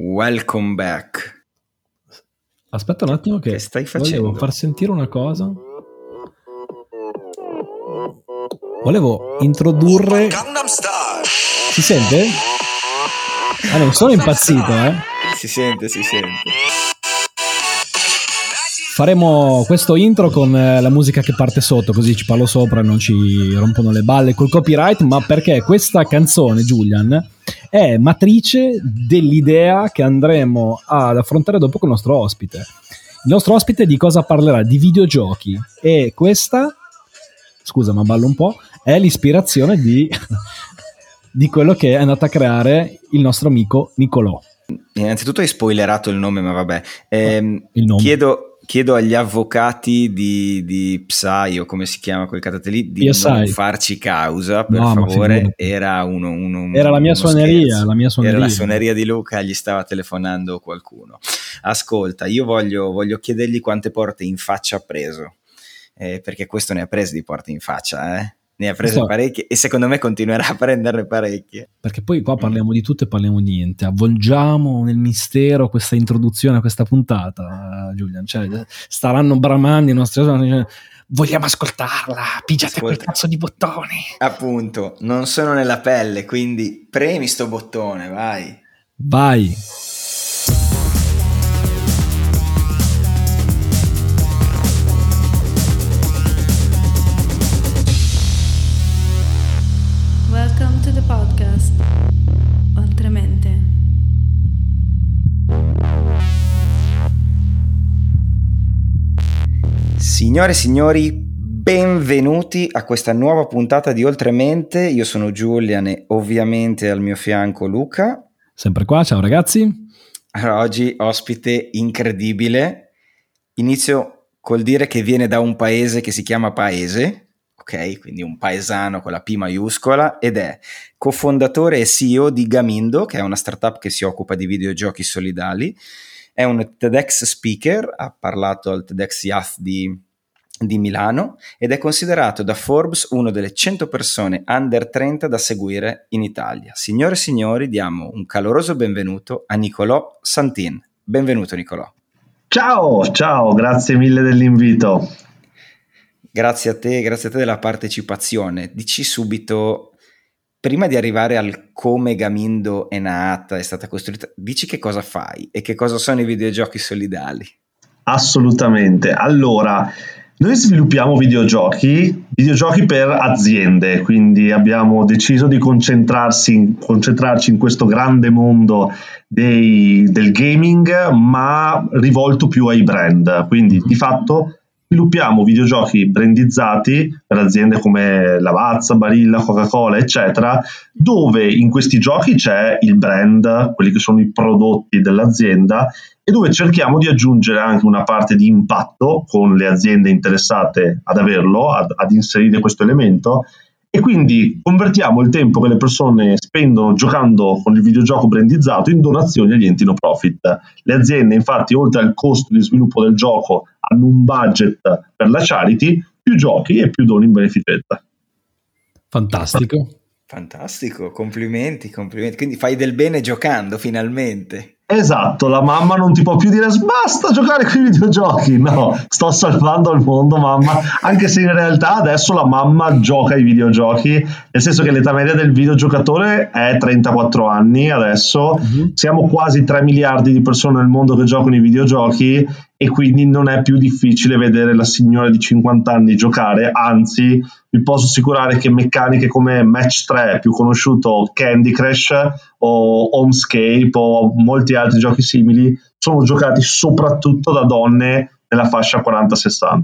Welcome back. Aspetta un attimo che, Che stai facendo? volevo far sentire una cosa. Volevo introdurre... Si sente? Ah, non sono impazzito, eh. Si sente, si sente. Faremo questo intro con eh, la musica che parte sotto, così ci parlo sopra e non ci rompono le balle col copyright, ma perché questa canzone, Julian, è matrice dell'idea che andremo ad affrontare dopo con il nostro ospite. Il nostro ospite di cosa parlerà? Di videogiochi. E questa, scusa ma ballo un po', è l'ispirazione di, di quello che è andato a creare il nostro amico Nicolò. Innanzitutto hai spoilerato il nome, ma vabbè. Ehm, Il nome. Chiedo, chiedo agli avvocati di, di Psy o come si chiama quel catate lì di PSI. non farci causa, per No, favore. Era uno, uno- Era la mia suoneria, la mia suoneria. Era la suoneria di Luca, gli stava telefonando qualcuno. Ascolta, io voglio, voglio chiedergli quante porte in faccia ha preso, eh, perché questo ne ha prese di porte in faccia, eh? Ne ha prese Questo- parecchie e secondo me continuerà a prenderne parecchie. Perché poi qua parliamo di tutto e parliamo di niente. Avvolgiamo nel mistero questa introduzione a questa puntata, Julian. Cioè, staranno bramando i nostri Vogliamo ascoltarla, pigiate quel Ascolta. cazzo di bottoni. Appunto, non sono nella pelle, quindi premi sto bottone, vai. Vai. Podcast. Oltremente. Signore e signori, benvenuti a questa nuova puntata di Oltremente. Io sono Giulian e ovviamente al mio fianco Luca. Sempre qua, ciao ragazzi. Allora, oggi ospite incredibile. Inizio col dire che viene da un paese che si chiama Paese, ok? Quindi un paesano con la P maiuscola ed è cofondatore e CEO di Gamindo, che è una startup che si occupa di videogiochi solidali. È un TEDx speaker, ha parlato al TEDx Youth di, di Milano ed è considerato da Forbes una delle 100 persone under 30 da seguire in Italia. Signore e signori, diamo un caloroso benvenuto a Nicolò Santin. Benvenuto Nicolò. Ciao, ciao, grazie mille dell'invito. Grazie a te, grazie a te della partecipazione. Dici subito, prima di arrivare al come Gamindo è nata, è stata costruita, dici che cosa fai e che cosa sono i videogiochi solidali. Assolutamente. Allora, noi sviluppiamo videogiochi, videogiochi per aziende, quindi abbiamo deciso di concentrarci in questo grande mondo dei- del gaming, ma rivolto più ai brand. Quindi di fatto sviluppiamo videogiochi brandizzati per aziende come Lavazza, Barilla, Coca-Cola, eccetera, dove in questi giochi c'è il brand, quelli che sono i prodotti dell'azienda e dove cerchiamo di aggiungere anche una parte di impatto con le aziende interessate ad averlo, ad, ad inserire questo elemento e quindi convertiamo il tempo che le persone spendono giocando con il videogioco brandizzato in donazioni agli enti no profit. Le aziende infatti oltre al costo di sviluppo del gioco hanno un budget per la charity, più giochi e più doni in beneficetta. Fantastico. Fantastico, complimenti, complimenti. Quindi fai del bene giocando finalmente. Esatto, la mamma non ti può più dire basta giocare con i videogiochi. No, sto salvando il mondo, mamma. Anche se in realtà adesso la mamma gioca ai videogiochi, nel senso che l'età media del videogiocatore è 34 anni adesso. Mhm. Siamo quasi 3 miliardi di persone nel mondo che giocano ai videogiochi e quindi non è più difficile vedere la signora di 50 anni giocare, anzi vi posso assicurare che meccaniche come Match 3, più conosciuto Candy Crush o Homescape o molti altri giochi simili, sono giocati soprattutto da donne nella fascia 40-60.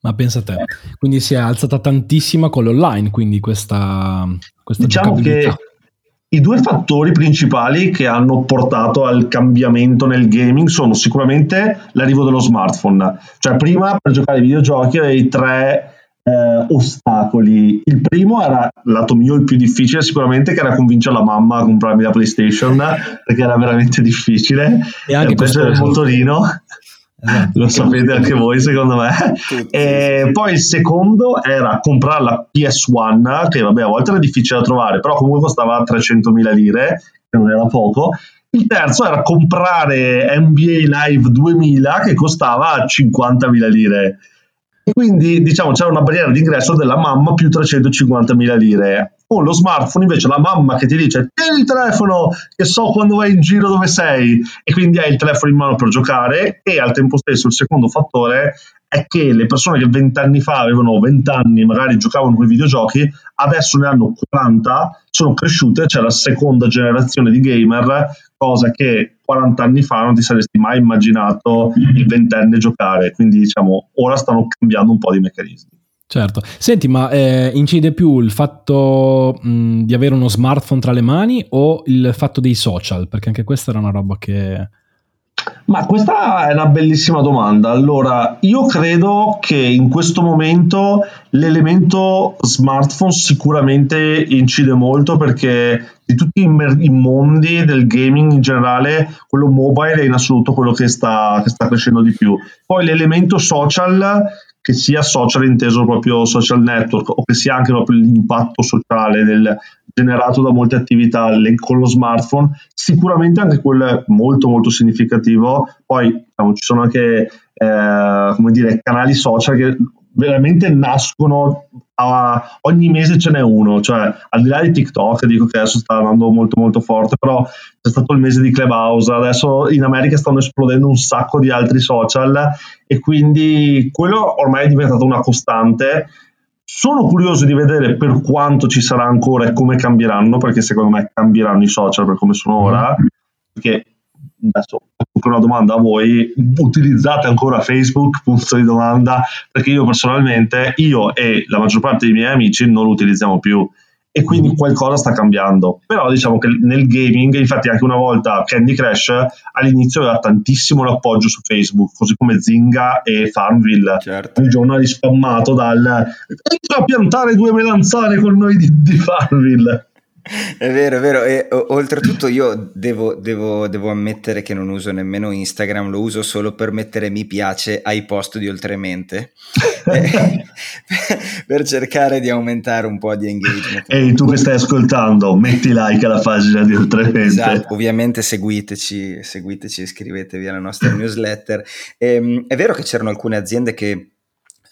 Ma pensa a te. Quindi si è alzata tantissima con l'online, quindi questa, questa Diciamo che. I due fattori principali che hanno portato al cambiamento nel gaming sono sicuramente l'arrivo dello smartphone. Cioè, prima per giocare ai videogiochi avevi tre eh, ostacoli. Il primo era lato mio il più difficile, sicuramente, che era convincere la mamma a comprarmi la PlayStation perché era veramente difficile. E anche Eh, prendere il motorino. Esatto. Lo sapete anche voi, secondo me. E poi il secondo era comprare la PS1, che vabbè, a volte era difficile da trovare, però comunque costava 300.000 lire. che non era poco. Il terzo era comprare NBA Live 2000 che costava 50.000 lire. E quindi diciamo c'era una barriera d'ingresso della mamma più 350.000 lire. Con lo smartphone invece la mamma che ti dice tieni il telefono che so quando vai in giro dove sei e quindi hai il telefono in mano per giocare e al tempo stesso il secondo fattore è che le persone che vent'anni fa avevano vent'anni, magari giocavano con i videogiochi, adesso ne hanno 40, sono cresciute, c'è la seconda generazione di gamer, cosa che 40 anni fa non ti saresti mai immaginato il ventenne giocare, quindi diciamo ora stanno cambiando un po' di meccanismi. Certo. Senti, ma eh, incide più il fatto mh, di avere uno smartphone tra le mani o il fatto dei social? Perché anche questa era una roba che ma questa è una bellissima domanda. Allora, io credo che in questo momento l'elemento smartphone sicuramente incide molto perché di tutti i, mer- i mondi del gaming in generale, quello mobile è in assoluto quello che sta, che sta crescendo di più. Poi l'elemento social che sia social inteso proprio social network o che sia anche proprio l'impatto sociale del, generato da molte attività con lo smartphone, sicuramente anche quello è molto molto significativo. Poi diciamo, ci sono anche eh, dire, canali social che veramente nascono a, ogni mese ce n'è uno, cioè al di là di TikTok, dico che adesso sta andando molto molto forte, però c'è stato il mese di Clubhouse, adesso in America stanno esplodendo un sacco di altri social e quindi quello ormai è diventato una costante. Sono curioso di vedere per quanto ci sarà ancora e come cambieranno, perché secondo me cambieranno i social per come sono ora, perché adesso una domanda a voi, utilizzate ancora Facebook? Punto di domanda, perché io personalmente, io e la maggior parte dei miei amici non lo utilizziamo più e quindi mm. qualcosa sta cambiando. Però diciamo che nel gaming, infatti anche una volta Candy Crush all'inizio aveva tantissimo l'appoggio su Facebook, così come Zinga e Farmville. Certo. Un giorno rispammato dal a piantare due melanzane con noi di, di Farmville. È vero, è vero. E oltretutto io devo, devo, devo, ammettere che non uso nemmeno Instagram, lo uso solo per mettere mi piace ai post di Oltremente, eh, per cercare di aumentare un po' di engagement. Ehi, tu che stai ascoltando, metti like alla pagina di Oltremente. Esatto, ovviamente seguiteci, seguiteci, iscrivetevi alla nostra newsletter. E, ehm, è vero che c'erano alcune aziende che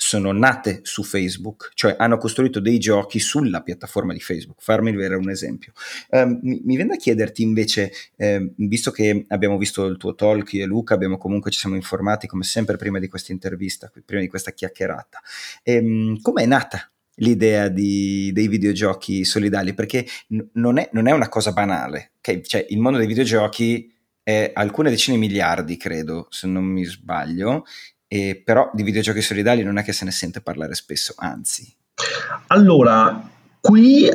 sono nate su Facebook, cioè hanno costruito dei giochi sulla piattaforma di Facebook. Farmi vedere un esempio. Um, mi, mi, viene da chiederti invece, eh, visto che abbiamo visto il tuo talk io e Luca, abbiamo comunque ci siamo informati come sempre prima di questa intervista, prima di questa chiacchierata, ehm, com'è nata l'idea di, dei videogiochi solidali? Perché n- non, è, non, è, una cosa banale, okay? cioè, il mondo dei videogiochi è alcune decine di miliardi, credo, se non mi sbaglio, e però di videogiochi solidali non è che se ne sente parlare spesso, anzi. Allora, qui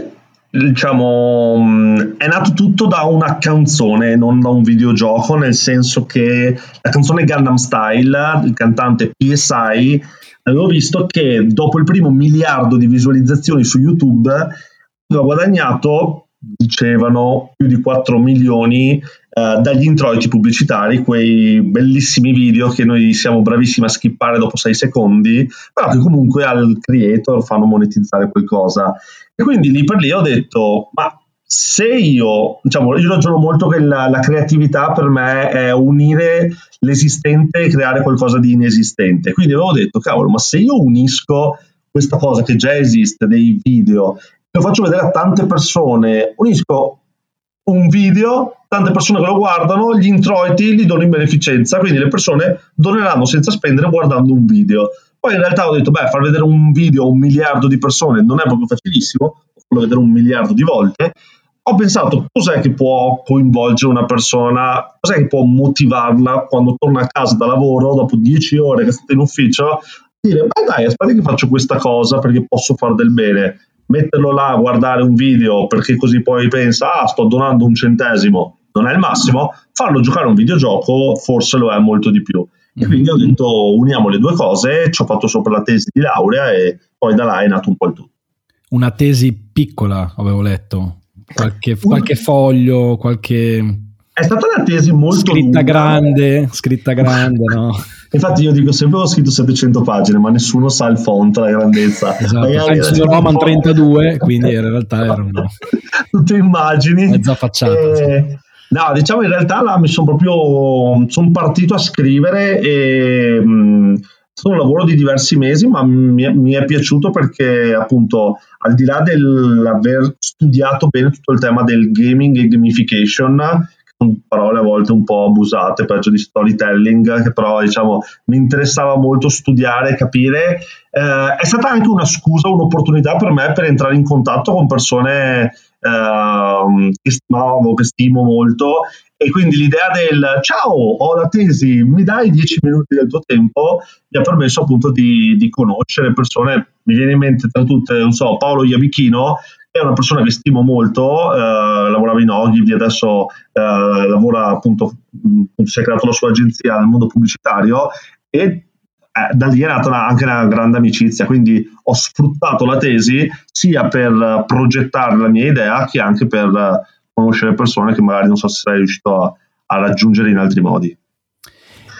diciamo è nato tutto da una canzone, non da un videogioco, nel senso che la canzone Gundam Style, il cantante PSI, avevo visto che dopo il primo miliardo di visualizzazioni su YouTube aveva guadagnato, dicevano, più di 4 milioni eh, dagli introiti pubblicitari, quei bellissimi video che noi siamo bravissimi a skippare dopo 6 secondi, però che comunque al creator fanno monetizzare qualcosa. E quindi lì per lì ho detto, ma se io, diciamo, io ragiono molto che la, la, creatività per me è unire l'esistente e creare qualcosa di inesistente. Quindi avevo detto, cavolo, ma se io unisco questa cosa che già esiste, dei video, lo faccio vedere a tante persone, unisco un video, tante persone che lo guardano, gli introiti li dono in beneficenza, quindi le persone doneranno senza spendere guardando un video. Poi in realtà ho detto, beh, far vedere un video a un miliardo di persone non è proprio facilissimo, farlo vedere un miliardo di volte. Ho pensato, cos'è che può coinvolgere una persona, cos'è che può motivarla quando torna a casa da lavoro, dopo dieci ore che è stata in ufficio, dire, beh dai, aspetta che faccio questa cosa perché posso fare del bene metterlo là a guardare un video perché così poi pensa, ah, sto donando un centesimo, non è il massimo, farlo giocare un videogioco forse lo è molto di più. E mhm. quindi ho detto uniamo le due cose, ci ho fatto sopra la tesi di laurea e poi da là è nato un po' il tutto. Una tesi piccola, avevo letto, qualche, qualche foglio, qualche... è stata una tesi molto scritta lunga. grande, scritta grande, no? Infatti io dico sempre ho scritto 700 pagine, ma nessuno sa il font, la grandezza. Esatto, Magari New Roman tipo- 32, quindi in realtà erano tutte immagini. mezza facciata. Eh, No, diciamo in realtà là mi sono proprio sono partito a scrivere e mh, è stato un lavoro di diversi mesi, ma mi è, mi è piaciuto perché appunto al di là dell'aver studiato bene tutto il tema del gaming e gamification, parole a volte un po' abusate, peggio di storytelling, che però diciamo mi interessava molto studiare e capire, eh, è stata anche una scusa, un'opportunità per me per entrare in contatto con persone ehm, che stimavo, che stimo molto. E quindi l'idea del ciao, ho la tesi, mi dai 10 minuti del tuo tempo? mi ha permesso appunto di, di conoscere persone, mi viene in mente tra tutte, non so, Paolo Iabichino, è una persona che stimo molto, eh, lavorava in Ogilvy, adesso eh, lavora appunto, mh, si è creato la sua agenzia nel mondo pubblicitario e eh, da lì è nata una- anche una grande amicizia, quindi ho sfruttato la tesi sia per progettare la mia idea che anche per conoscere persone che magari non so se sarei riuscito a, a raggiungere in altri modi.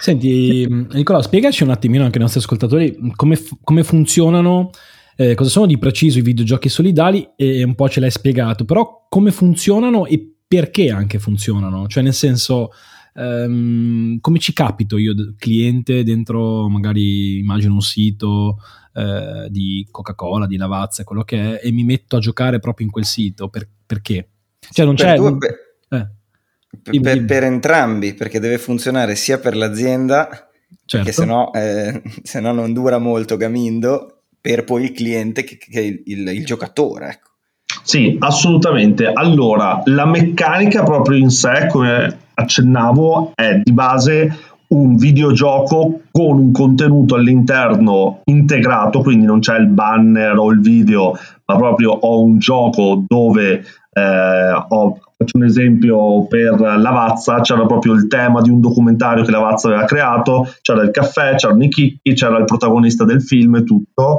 Senti, Nicola, spiegaci un attimino anche ai nostri ascoltatori come, come funzionano, eh, cosa sono di preciso i videogiochi solidali e un po' ce l'hai spiegato, però come funzionano e perché anche funzionano? Cioè nel senso, ehm, come ci capito io, cliente, dentro magari immagino un sito eh, di Coca-Cola, di Lavazza, quello che è, e mi metto a giocare proprio in quel sito, per- perché? Cioè non Per c'è... due- per- eh, per, per entrambi, perché deve funzionare sia per l'azienda, certo. che se no, eh, se no non dura molto Gamindo, per poi il cliente che, che il, il- il giocatore. Ecco. Sì, assolutamente. Allora, la meccanica proprio in sé, come accennavo, è di base un videogioco con un contenuto all'interno integrato, quindi non c'è il banner o il video, ma proprio ho un gioco dove eh, ho, faccio un esempio per Lavazza, c'era proprio il tema di un documentario che Lavazza aveva creato, c'era il caffè, c'erano i chicchi, c'era il protagonista del film e tutto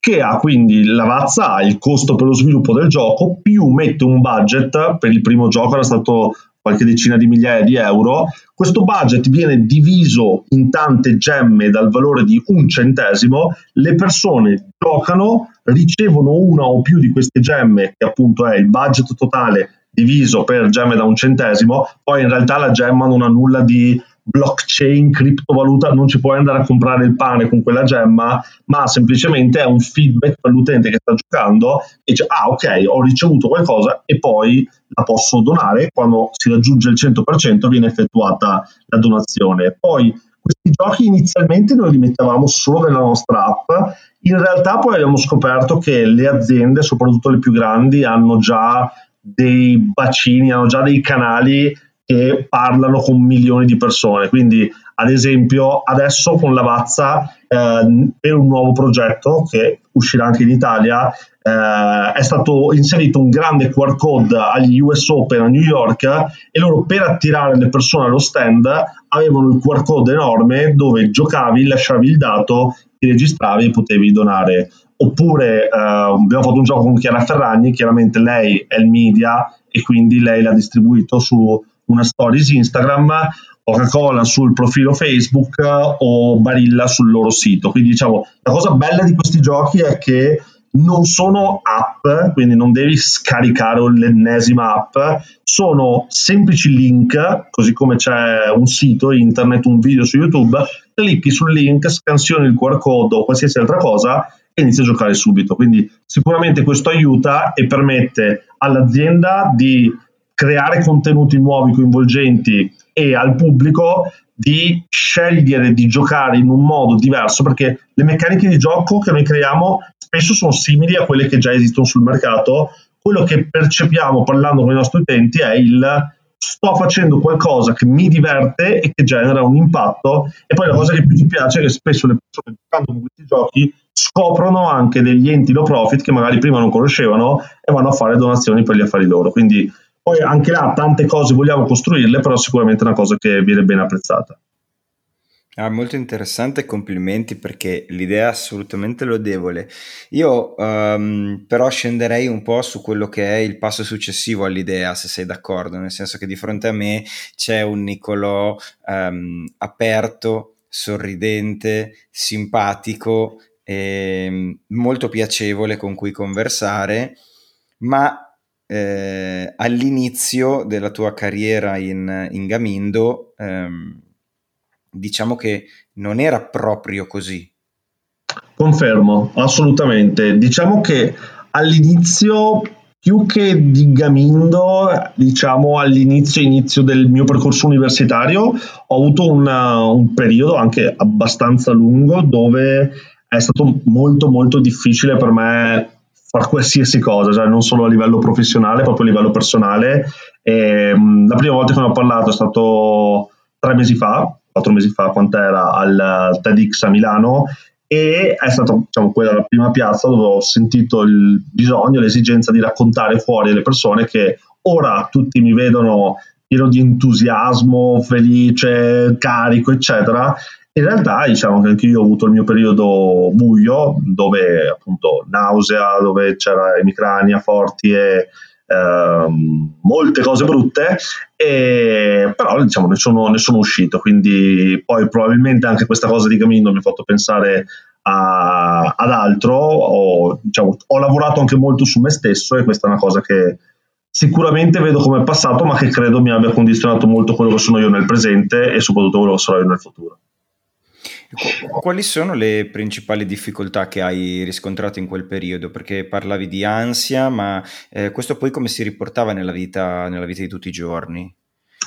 che ha quindi Lavazza ha il costo per lo sviluppo del gioco più mette un budget per il primo gioco era stato qualche decina di migliaia di euro questo budget viene diviso in tante gemme dal valore di un centesimo le persone giocano ricevono una o più di queste gemme che appunto è il budget totale diviso per gemme da un centesimo poi in realtà la gemma non ha nulla di blockchain, criptovaluta, non ci puoi andare a comprare il pane con quella gemma, ma semplicemente è un feedback per l'utente che sta giocando e dice ah ok ho ricevuto qualcosa e poi la posso donare, quando si raggiunge il 100% viene effettuata la donazione. Poi questi giochi inizialmente noi li mettevamo solo nella nostra app, in realtà poi abbiamo scoperto che le aziende, soprattutto le più grandi, hanno già dei bacini, hanno già dei canali che parlano con milioni di persone. Quindi, ad esempio, adesso con Lavazza, eh, per un nuovo progetto che uscirà anche in Italia, eh, è stato inserito un grande QR code agli US Open a New York e loro per attirare le persone allo stand avevano il QR code enorme dove giocavi, lasciavi il dato, ti registravi e potevi donare. Oppure eh, abbiamo fatto un gioco con Chiara Ferragni, chiaramente lei è il media e quindi lei l'ha distribuito su una stories Instagram, Coca-Cola sul profilo Facebook o Barilla sul loro sito. Quindi diciamo, la cosa bella di questi giochi è che non sono app, quindi non devi scaricare l'ennesima app, sono semplici link, così come c'è un sito internet, un video su YouTube, clicchi sul link, scansioni il QR code o qualsiasi altra cosa e inizi a giocare subito. Quindi sicuramente questo aiuta e permette all'azienda di creare contenuti nuovi, coinvolgenti e al pubblico di scegliere di giocare in un modo diverso perché le meccaniche di gioco che noi creiamo spesso sono simili a quelle che già esistono sul mercato. Quello che percepiamo parlando con i nostri utenti è il sto facendo qualcosa che mi diverte e che genera un impatto e poi la cosa che più ci piace è che spesso le persone giocando con questi giochi scoprono anche degli enti low profit che magari prima non conoscevano e vanno a fare donazioni per gli affari loro quindi poi anche là tante cose vogliamo costruirle però sicuramente è una cosa che viene ben apprezzata Ah, molto interessante, complimenti perché l'idea è assolutamente lodevole. Io um, però scenderei un po' su quello che è il passo successivo all'idea, se sei d'accordo, nel senso che di fronte a me c'è un Niccolò um, aperto, sorridente, simpatico, e molto piacevole con cui conversare, ma eh, all'inizio della tua carriera in, in Gamindo... Um, diciamo che non era proprio così. Confermo, assolutamente. Diciamo che all'inizio, più che di Gamindo, diciamo all'inizio inizio del mio percorso universitario, ho avuto una, un periodo anche abbastanza lungo dove è stato molto molto difficile per me fare qualsiasi cosa, cioè non solo a livello professionale, proprio a livello personale. E, la prima volta che ne ho parlato è stato tre mesi fa, quattro mesi fa, quant'era, al TEDx a Milano e è stata diciamo, quella la prima piazza dove ho sentito il bisogno, l'esigenza di raccontare fuori alle persone che ora tutti mi vedono pieno di entusiasmo, felice, carico, eccetera. In realtà diciamo che anche io ho avuto il mio periodo buio, dove appunto nausea, dove c'era emicrania forti e Ehm, molte cose brutte, e, però diciamo ne sono, ne sono uscito, quindi poi probabilmente anche questa cosa di Camino mi ha fatto pensare a, ad altro, ho, diciamo, ho lavorato anche molto su me stesso e questa è una cosa che sicuramente vedo come passato, ma che credo mi abbia condizionato molto quello che sono io nel presente e soprattutto quello che sarò io nel futuro. Quali sono le principali difficoltà che hai riscontrato in quel periodo? Perché parlavi di ansia, ma eh, questo poi come si riportava nella vita, nella vita di tutti i giorni?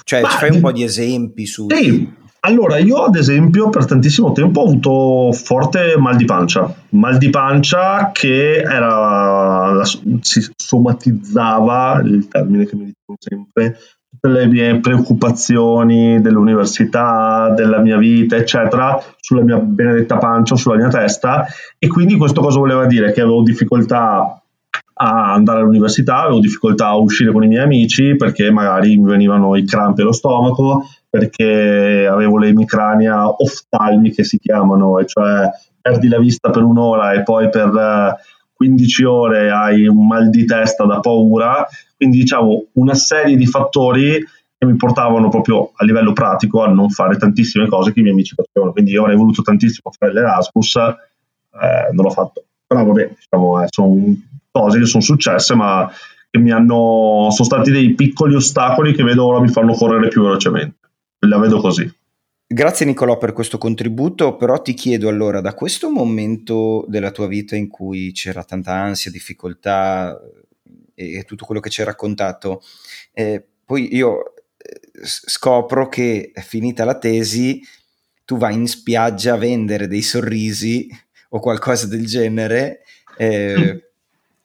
Cioè, Beh, ci fai un po' di esempi su... Sì, allora io ad esempio per tantissimo tempo ho avuto forte mal di pancia, mal di pancia che era, si somatizzava, il termine che mi dicono sempre, le mie preoccupazioni dell'università, della mia vita, eccetera, sulla mia benedetta pancia, sulla mia testa e quindi questo cosa voleva dire? Che avevo difficoltà a andare all'università, avevo difficoltà a uscire con i miei amici perché magari mi venivano i crampi allo stomaco, perché avevo le emicrania oftalmiche si chiamano, e cioè perdi la vista per un'ora e poi per 15 ore hai un mal di testa da paura, quindi diciamo una serie di fattori che mi portavano proprio a livello pratico a non fare tantissime cose che i miei amici facevano. Quindi io avrei voluto tantissimo fare l'Erasmus, eh, non l'ho fatto. Però vabbè, diciamo, eh, sono cose che sono successe, ma che mi hanno, sono stati dei piccoli ostacoli che vedo ora mi fanno correre più velocemente. La vedo così. Grazie Nicolò per questo contributo, però ti chiedo allora, da questo momento della tua vita in cui c'era tanta ansia, difficoltà, e tutto quello che ci hai raccontato. Eh, poi io eh, scopro che finita la tesi tu vai in spiaggia a vendere dei sorrisi o qualcosa del genere. Eh,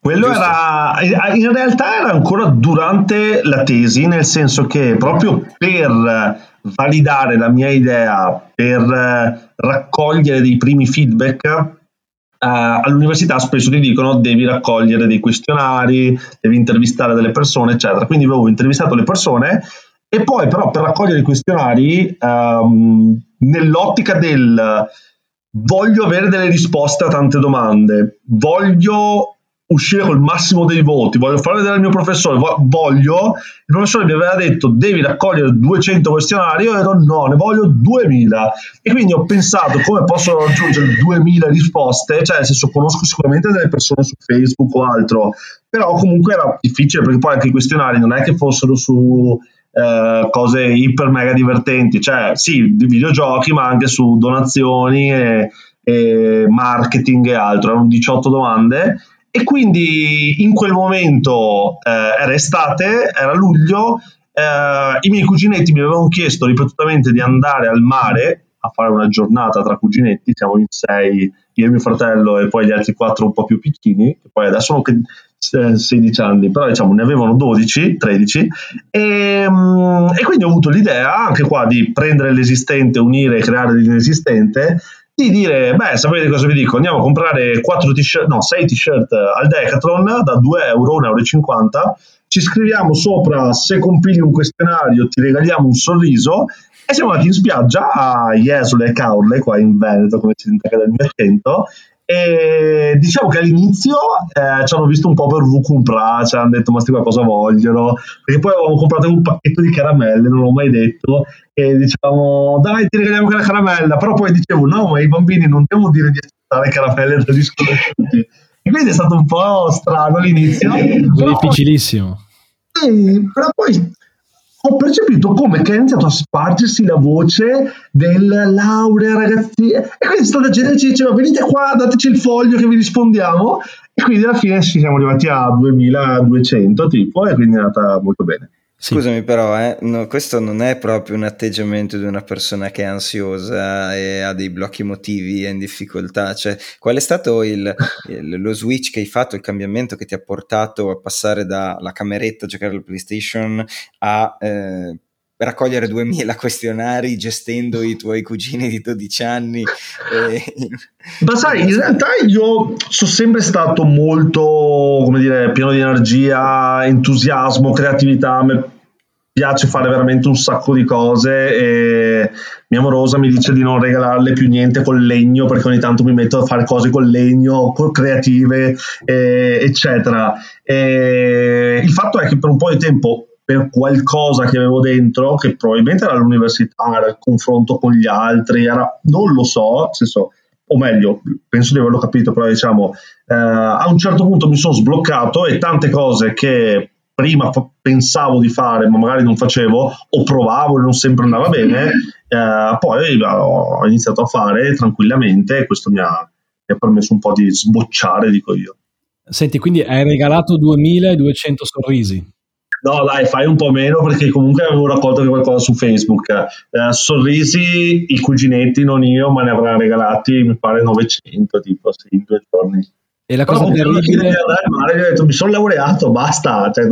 quello giusto? era in realtà era ancora durante la tesi, nel senso che proprio per validare la mia idea, per raccogliere dei primi feedback, Uh, all'università spesso ti dicono devi raccogliere dei questionari, devi intervistare delle persone, eccetera. Quindi avevo intervistato le persone e poi però per raccogliere i questionari um, nell'ottica del voglio avere delle risposte a tante domande, voglio uscire col massimo dei voti, voglio fare vedere al mio professore, voglio, il professore mi aveva detto devi raccogliere 200 questionari, io ho detto no, ne voglio 2000 e quindi ho pensato come posso raggiungere 2000 risposte, cioè nel senso conosco sicuramente delle persone su Facebook o altro, però comunque era difficile perché poi anche i questionari non è che fossero su eh, cose iper mega divertenti, cioè sì, di videogiochi ma anche su donazioni e, e marketing e altro, erano 18 domande e quindi in quel momento eh, era estate, era luglio, eh, i miei cuginetti mi avevano chiesto ripetutamente di andare al mare a fare una giornata tra cuginetti, siamo in sei, io e mio fratello e poi gli altri quattro un po' più piccini, che poi adesso sono 16 anni, però diciamo ne avevano 12, 13 e, e quindi ho avuto l'idea anche qua di prendere l'esistente, unire e creare l'inesistente di dire, beh, sapete cosa vi dico? Andiamo a comprare 4 t-shirt, no, 6 t-shirt al Decathlon da 2 euro, 1,50 euro, ci scriviamo sopra se compili un questionario ti regaliamo un sorriso e siamo andati in spiaggia a Jesole e Caorle, qua in Veneto, come si sente anche dal mio accento, e diciamo che all'inizio eh, ci hanno visto un po' per V compra, ci hanno detto ma sti qua cosa vogliono, perché poi avevamo comprato un pacchetto di caramelle, non l'ho mai detto, e diciamo dai ti regaliamo la caramella, però poi dicevo no ma i bambini non devono dire di accettare caramelle dagli sconosciuti. E quindi è stato un po' strano all'inizio. Difficilissimo. Poi, però poi ho percepito come che è iniziato a spargersi la voce del laurea ragazzi e quindi stata gente ci diceva venite qua dateci il foglio che vi rispondiamo e quindi alla fine ci siamo arrivati a 2200 tipo e quindi è andata molto bene. Scusami però, eh, no, questo non è proprio un atteggiamento di una persona che è ansiosa e ha dei blocchi emotivi e in difficoltà. Cioè, qual è stato il, il, lo switch che hai fatto, il cambiamento che ti ha portato a passare dalla cameretta a giocare alla PlayStation a eh, raccogliere 2000 questionari gestendo i tuoi cugini di 12 anni. E... Ma sai, in realtà io sono sempre stato molto, come dire, pieno di energia, entusiasmo, creatività. Piace fare veramente un sacco di cose e mia morosa mi dice di non regalarle più niente col legno perché ogni tanto mi metto a fare cose col legno, creative, eh, eccetera. E il fatto è che per un po' di tempo per qualcosa che avevo dentro, che probabilmente era l'università, era il confronto con gli altri, era, non lo so, senso, o meglio, penso di averlo capito, però diciamo, eh, a un certo punto mi sono sbloccato e tante cose che prima f- pensavo di fare, ma magari non facevo, o provavo e non sempre andava bene, eh, poi ho iniziato a fare tranquillamente e questo mi ha, mi ha permesso un po' di sbocciare, dico io. Senti, quindi hai regalato 2200 sorrisi. No, dai, fai un po' meno perché comunque avevo raccolto anche qualcosa su Facebook. Eh, sorrisi, i cuginetti, non io, ma ne avranno regalati, mi pare 900, tipo, sì, in due giorni. E la cosa terribile... Ho detto, mi sono laureato, basta. Cioè,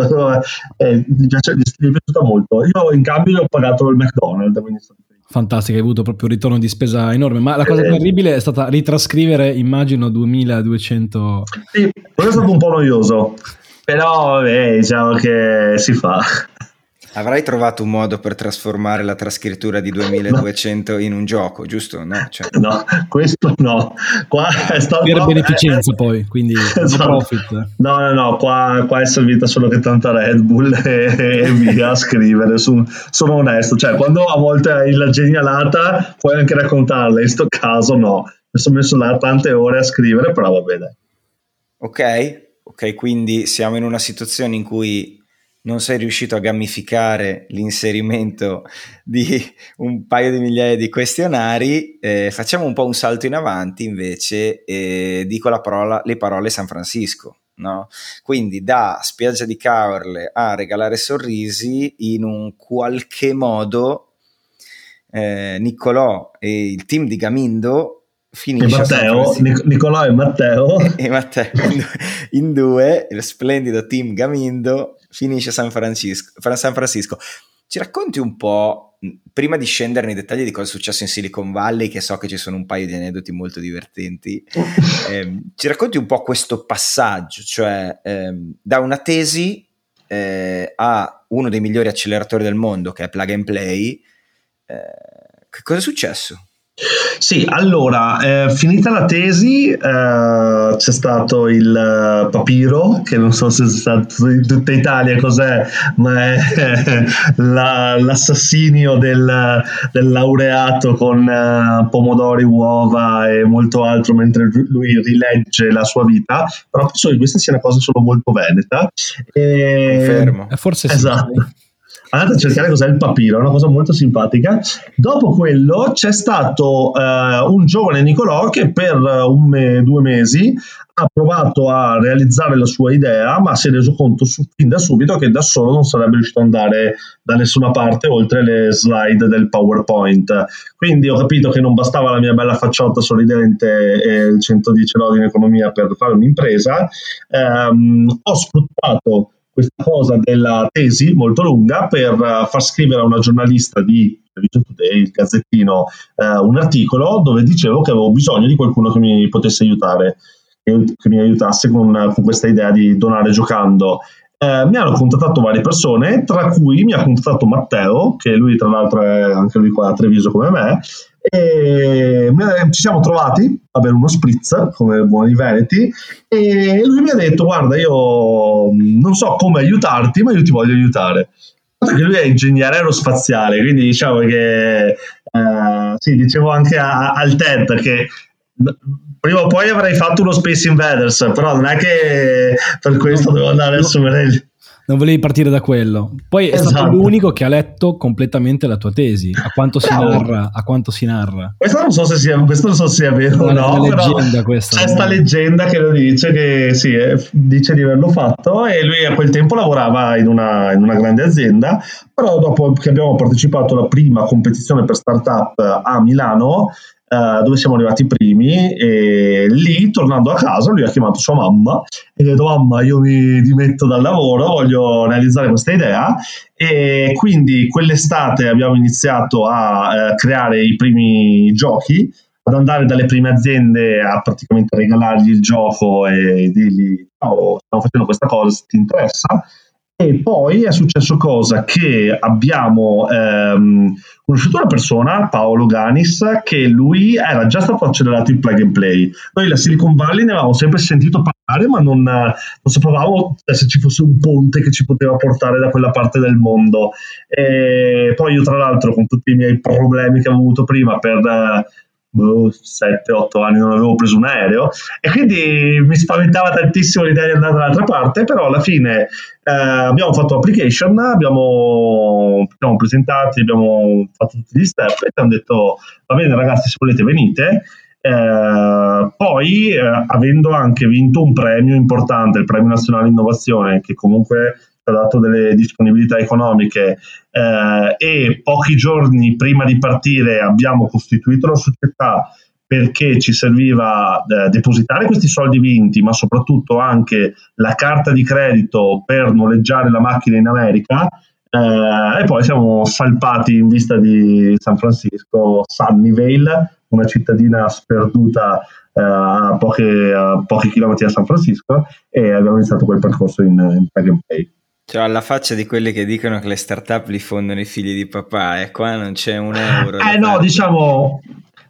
eh, mi, piace, mi, è piaciuta molto. Io in cambio ho pagato il McDonald's, quindi Fantastico, hai avuto proprio un ritorno di spesa enorme, ma la cosa eh, terribile è stata ritrascrivere, immagino, 2200... Sì, quello è stato un po' noioso. Però vabbè, diciamo che si fa. Avrai trovato un modo per trasformare la trascrittura di 2200 no. in un gioco, giusto? No, cioè. no questo no. Qua è stato, per beneficenza eh, poi, quindi esatto. profit. No, no, no, qua, qua, è servita solo che tanta Red Bull e, e via a scrivere. Su, sono onesto, cioè quando a volte hai la genialata puoi anche raccontarla, in questo caso no. Mi sono messo là tante ore a scrivere, però va bene. Ok, ok? Quindi siamo in una situazione in cui non sei riuscito a gamificare l'inserimento di un paio di migliaia di questionari, eh, facciamo un po' un salto in avanti invece e dico la parola, le parole San Francisco. No? Quindi da spiaggia di Caorle a regalare sorrisi in un qualche modo eh, Niccolò e il team di Gamindo finisce Matteo, Nic- Nicolò e Matteo. E, e Matteo in due, il splendido team Gamindo finisce San Francisco, San Francisco. Ci racconti un po', prima di scendere nei dettagli di cosa è successo in Silicon Valley, che so che ci sono un paio di aneddoti molto divertenti, eh, ci racconti un po' questo passaggio, cioè eh, da una tesi eh, a uno dei migliori acceleratori del mondo, che è Plug and Play, eh, che cosa è successo? Sì, allora, eh, finita la tesi eh, c'è stato il uh, papiro, che non so se è stato in tutta Italia cos'è, ma è la, l'assassinio del, del, laureato con uh, pomodori, uova e molto altro mentre lui rilegge la sua vita, però penso che questa sia una cosa solo molto veneta. E... Confermo. Eh, forse sì. Esatto andate a cercare cos'è il papiro, è una cosa molto simpatica. Dopo quello c'è stato uh, un giovane Nicolò che per un me, due mesi ha provato a realizzare la sua idea, ma si è reso conto su, fin da subito che da solo non sarebbe riuscito ad andare da nessuna parte oltre le slide del PowerPoint. Quindi ho capito che non bastava la mia bella facciotta sorridente e il 110 lodi in economia per fare un'impresa. Um, ho sfruttato questa cosa della tesi molto lunga per uh, far scrivere a una giornalista di il Gazzettino, uh, un articolo dove dicevo che avevo bisogno di qualcuno che mi potesse aiutare, che mi aiutasse con, con, questa idea di donare giocando. Eh, mi hanno contattato varie persone, tra cui mi ha contattato Matteo, che lui tra l'altro è anche lui qua a Treviso come me, e ci siamo trovati a bere uno spritz come buoni veneti e lui mi ha detto guarda io non so come aiutarti ma io ti voglio aiutare. Perché lui è ingegnere aerospaziale quindi diciamo che eh, sì dicevo anche a, al TED che prima o poi avrei fatto uno Space Invaders però non è che per questo devo andare a assumere il non volevi partire da quello. Poi è esatto. stato l'unico che ha letto completamente la tua tesi. A quanto si narra? A quanto si narra? Questo non so se sia, questo non so se sia vero o no. Leggenda questa. C'è questa leggenda che lo dice, che sì, eh, dice di averlo fatto e lui a quel tempo lavorava in una, in una grande azienda, però dopo che abbiamo partecipato alla prima competizione per startup a Milano, Uh, dove siamo arrivati primi e lì tornando a casa lui ha chiamato sua mamma e gli ha detto mamma io mi dimetto dal lavoro voglio realizzare questa idea. E quindi quell'estate abbiamo iniziato a uh, creare i primi giochi ad andare dalle prime aziende a praticamente regalargli il gioco e dirgli oh, stiamo facendo questa cosa se ti interessa e poi è successo cosa? Che abbiamo ehm, conosciuto una persona, Paolo Ganis, che lui era già stato accelerato in plug and play. Noi la Silicon Valley ne avevamo sempre sentito parlare, ma non, non sapevamo se ci fosse un ponte che ci poteva portare da quella parte del mondo. E poi io, tra l'altro, con tutti i miei problemi che avevo avuto prima per 7-8 anni non avevo preso un aereo e quindi mi spaventava tantissimo l'idea di andare dall'altra parte, però alla fine eh, abbiamo fatto l'application, abbiamo, abbiamo presentati, abbiamo fatto tutti gli step e ti hanno detto va bene ragazzi se volete venite. Eh, poi eh, avendo anche vinto un premio importante, il premio nazionale innovazione, che comunque dato delle disponibilità economiche eh, e pochi giorni prima di partire abbiamo costituito la società perché ci serviva eh, depositare questi soldi vinti, ma soprattutto anche la carta di credito per noleggiare la macchina in America. Eh, e poi siamo salpati in vista di San Francisco, Sunnyvale, una cittadina sperduta eh, a, poche, a, pochi chilometri da San Francisco, e abbiamo iniziato quel percorso in, in Plug and Pay. Cioè, alla faccia di quelli che dicono che le start-up li fondono i figli di papà, e qua non c'è un euro. Eh no, diciamo,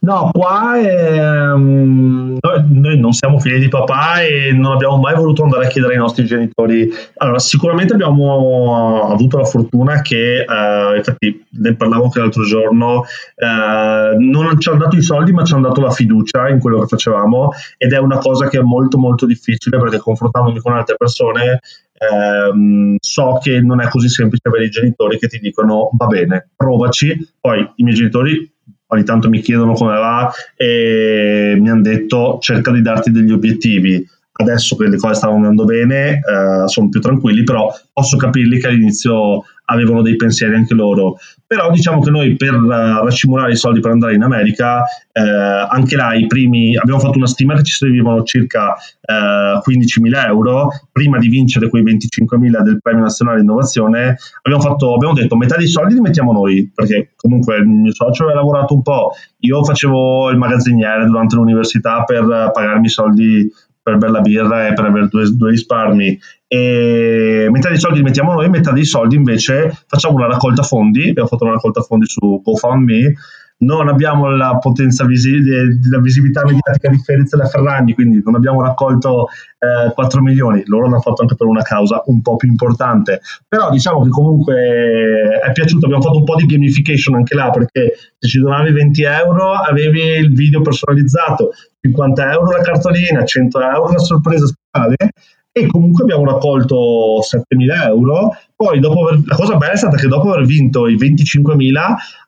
No, qua è, um, noi, non siamo figli di papà e non abbiamo mai voluto andare a chiedere ai nostri genitori. Allora, sicuramente abbiamo avuto la fortuna che, uh, infatti ne parlavo anche l'altro giorno, uh, non ci hanno dato i soldi ma ci hanno dato la fiducia in quello che facevamo ed è una cosa che è molto molto difficile perché confrontandomi con altre persone ehm, so che non è così semplice avere i genitori che ti dicono va bene, provaci, poi i miei genitori ogni tanto mi chiedono come va e mi hanno detto cerca di darti degli obiettivi. Adesso che le cose stanno andando bene, eh, sono più tranquilli, però posso capirli che all'inizio avevano dei pensieri anche loro. Però diciamo che noi per uh, racimolare i soldi per andare in America, eh, anche là i primi, abbiamo fatto una stima che ci servivano circa eh, 15.000 euro, prima di vincere quei 25.000 del Premio Nazionale Innovazione, abbiamo, fatto, abbiamo detto metà dei soldi li mettiamo noi, perché comunque il mio socio aveva lavorato un po', io facevo il magazziniere durante l'università per pagarmi i soldi per bere la birra e per avere due, due risparmi. E metà dei soldi li mettiamo noi, metà dei soldi invece facciamo una raccolta fondi, abbiamo fatto una raccolta fondi su GoFundMe, non abbiamo la potenza visibile, la visibilità mediatica di Fedez e la Ferragni, quindi non abbiamo raccolto eh, 4 milioni, loro l'hanno fatto anche per una causa un po' più importante, però diciamo che comunque è piaciuto, abbiamo fatto un po' di gamification anche là, perché se ci donavi 20 euro avevi il video personalizzato, 50 euro la cartolina, 100 euro la sorpresa speciale e comunque abbiamo raccolto 7.000 euro. Poi dopo aver, la cosa bella è stata che dopo aver vinto i 25.000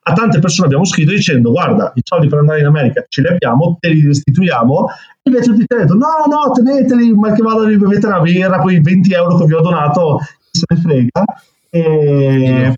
a tante persone abbiamo scritto dicendo guarda i soldi per andare in America ce li abbiamo, te li restituiamo. E invece tutti hanno detto no no teneteli ma che vado a bevete la birra quei 20 euro che vi ho donato chi se ne frega. E...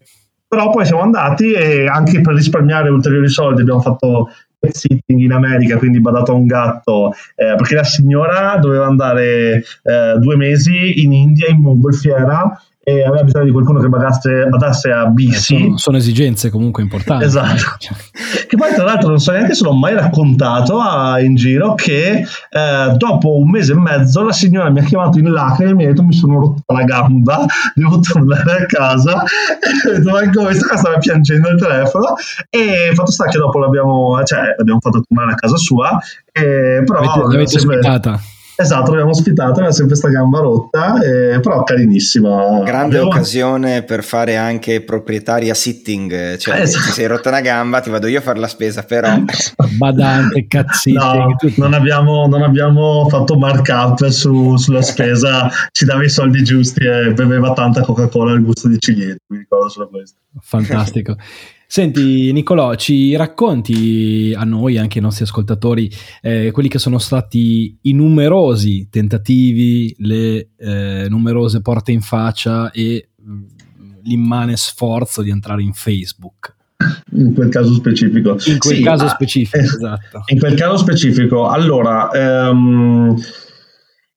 però poi siamo andati e anche per risparmiare ulteriori soldi abbiamo fatto pet sitting in America, quindi badato a un gatto, eh, perché la signora doveva andare eh, due mesi in India in mongolfiera e aveva bisogno di qualcuno che badasse, badasse a Eh, BC. sono, sono esigenze comunque importanti. Esatto. Che poi tra l'altro non so neanche se l'ho mai raccontato a- in giro che eh, dopo un mese e mezzo la signora mi ha chiamato in lacrime e mi ha detto mi sono rotta la gamba, devo tornare a casa e ho detto ma come sta stava piangendo il telefono e fatto sta che dopo l'abbiamo, cioè, l'abbiamo fatto tornare a casa sua e però L'avete, l'avete sempre- ospitata. Esatto l'abbiamo ospitata aveva sempre sta gamba rotta e- però carinissima Grande Abbiamo- occasione per fare anche proprietaria sitting, cioè Eh, se esatto. ti sei rotta una gamba ti vado io a fare la spesa, però Badante, cazzitti. No, tutto. non abbiamo, non abbiamo fatto markup su- sulla spesa, ci dava i soldi giusti e beveva tanta Coca-Cola al gusto di ciliegie, mi ricordo solo questo. Fantastico. Senti, Nicolò, ci racconti a noi, anche ai nostri ascoltatori, eh, quelli che sono stati i numerosi tentativi, le eh, numerose porte in faccia e mh, l'immane sforzo di entrare in Facebook. In quel caso specifico. In quel Sì, caso ma- specifico, eh, esatto. In quel caso specifico, allora, ehm,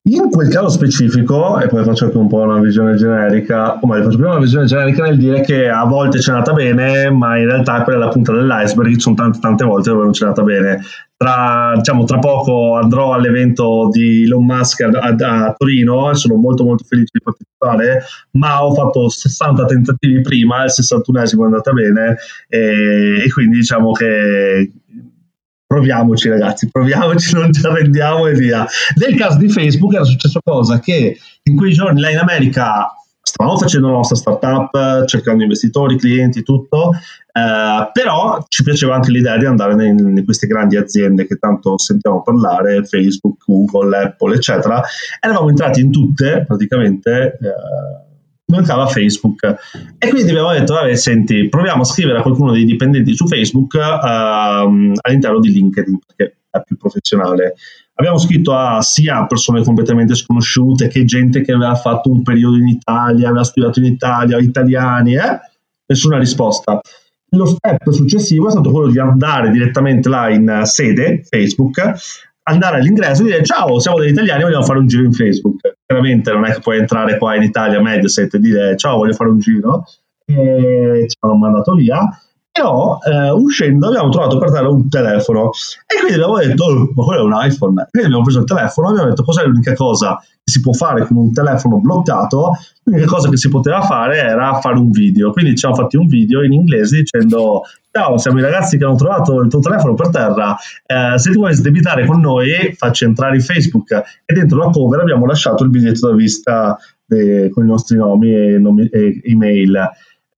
in quel caso specifico, e poi faccio anche un po' una visione generica, o meglio, faccio prima una visione generica nel dire che a volte c'è andata bene, ma in realtà quella è la punta dell'iceberg, ci sono tante tante volte dove non c'è andata bene. Tra, diciamo, tra poco andrò all'evento di Elon Musk a, a- a Torino e sono molto molto felice di partecipare, ma ho fatto 60 tentativi prima, il 61esimo è andata bene e, e quindi diciamo che proviamoci ragazzi, proviamoci, non ci arrendiamo e via. Nel caso di Facebook era successo cosa? Che in quei giorni là in America stavamo facendo la nostra startup, cercando investitori, clienti, tutto, eh, però ci piaceva anche l'idea di andare in, in queste grandi aziende che tanto sentiamo parlare, Facebook, Google, Apple, eccetera. Eravamo entrati in tutte, praticamente, eh, mancava Facebook. E quindi abbiamo detto, vabbè, senti, proviamo a scrivere a qualcuno dei dipendenti su Facebook ehm, all'interno di LinkedIn, perché è più professionale. Abbiamo scritto a sia persone completamente sconosciute che gente che aveva fatto un periodo in Italia, aveva studiato in Italia, italiani, eh? nessuna risposta. Lo step successivo è stato quello di andare direttamente là in sede Facebook, andare all'ingresso e dire ciao, siamo degli italiani, vogliamo fare un giro in Facebook. Chiaramente non è che puoi entrare qua in Italia Mediaset e dire ciao, voglio fare un giro. E ci hanno mandato via. Però eh, uscendo abbiamo trovato per terra un telefono e quindi abbiamo detto, "Oh, ma quello è un iPhone. Quindi abbiamo preso il telefono e abbiamo detto cos'è l'unica cosa che si può fare con un telefono bloccato? L'unica cosa che si poteva fare era fare un video. Quindi ci hanno fatti un video in inglese dicendo ciao, siamo i ragazzi che hanno trovato il tuo telefono per terra, eh, se ti vuoi sdebitare con noi facci entrare in Facebook e dentro la cover abbiamo lasciato il biglietto da visita eh, con i nostri nomi e, nomi, e email.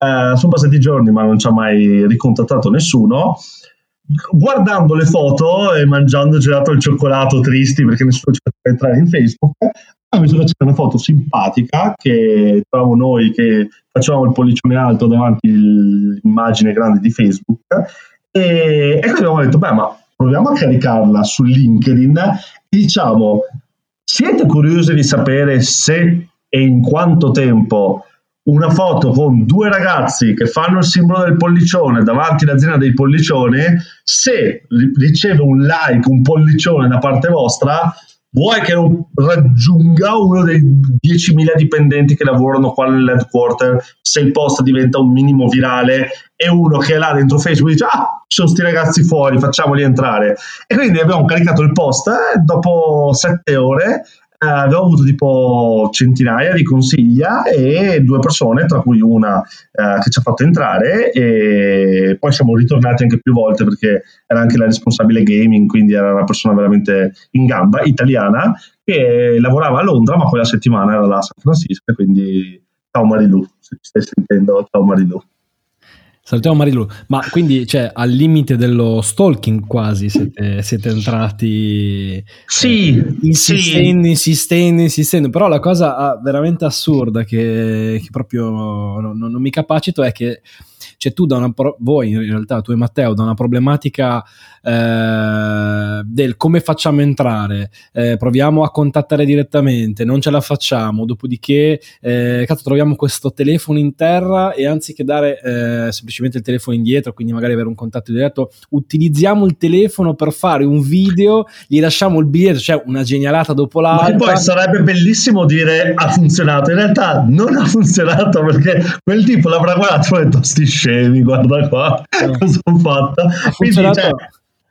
Eh, sono passati giorni ma non ci ha mai ricontattato nessuno. Guardando le foto e mangiando gelato al cioccolato tristi perché nessuno ci faceva entrare in Facebook, abbiamo visto che c'era una foto simpatica che trovavo noi che facevamo il pollicione alto davanti all'immagine grande di Facebook e, e quindi abbiamo detto, beh ma proviamo a caricarla su LinkedIn e diciamo, siete curiosi di sapere se e in quanto tempo una foto con due ragazzi che fanno il simbolo del pollicione davanti all'azienda dei pollicioni, se ri- riceve un like, un pollicione da parte vostra, vuoi che raggiunga uno dei 10.000 dipendenti che lavorano qua nell'headquarter se il post diventa un minimo virale e uno che è là dentro Facebook dice ah ci sono sti ragazzi fuori facciamoli entrare. E quindi abbiamo caricato il post e dopo sette ore eh, abbiamo avuto tipo centinaia di consiglia e due persone, tra cui una eh, che ci ha fatto entrare e poi siamo ritornati anche più volte perché era anche la responsabile gaming, quindi era una persona veramente in gamba, italiana, che lavorava a Londra ma quella settimana era là a San Francisco quindi ciao Marilu, se ci stai sentendo, ciao Marilu. Salutiamo Marilu, ma quindi cioè, al limite dello stalking quasi siete, siete entrati Sì, eh, insistendo, insistendo, insistendo, però la cosa ah, veramente assurda che, che proprio non, non- non mi capacito è che cioè tu da una pro- voi in realtà, tu e Matteo, da una problematica eh, del come facciamo entrare, eh, proviamo a contattare direttamente, non ce la facciamo, dopodiché eh, cazzo, troviamo questo telefono in terra e anziché dare eh, semplicemente il telefono indietro, quindi magari avere un contatto diretto, utilizziamo il telefono per fare un video, gli lasciamo il biglietto, cioè una genialata dopo l'altra. Ma poi sarebbe bellissimo dire ha funzionato, in realtà non ha funzionato perché quel tipo l'avrà guardato e ha detto sti scemi, guarda qua, cosa ho fatto. Quindi, cioè,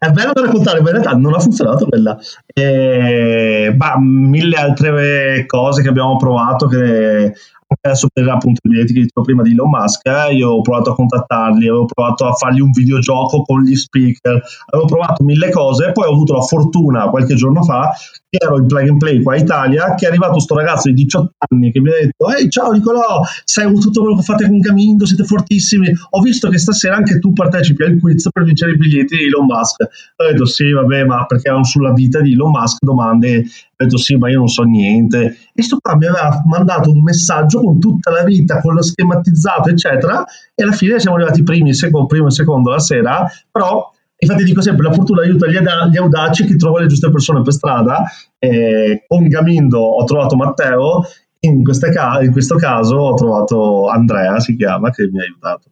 è bello da raccontare, ma in realtà non ha funzionato quella. E, bah, mille altre cose che abbiamo provato che adesso per appunto i biglietti che dicevo prima di Elon Musk, eh, io ho provato a contattarli, avevo provato a fargli un videogioco con gli speaker, avevo provato mille cose, poi ho avuto la fortuna qualche giorno fa che ero in plug and play qua in Italia, che è arrivato sto ragazzo di 18 anni che mi ha detto ehi ciao Nicolò, sai tutto quello che fate con Gamindo, siete fortissimi, ho visto che stasera anche tu partecipi al quiz per vincere i biglietti di Elon Musk. Ho detto sì vabbè ma perché erano sulla vita di Elon Musk domande, ho detto sì ma io non so niente. E sto qua mi aveva mandato un messaggio con tutta la vita, con lo schematizzato eccetera e alla fine siamo arrivati primi, secondo, primo e secondo la sera, però Infatti dico sempre, la fortuna aiuta gli, gli audaci, chi trova le giuste persone per strada. Eh, con Gamindo ho trovato Matteo, in, ca- in, questo caso ho trovato Andrea, si chiama, che mi ha aiutato.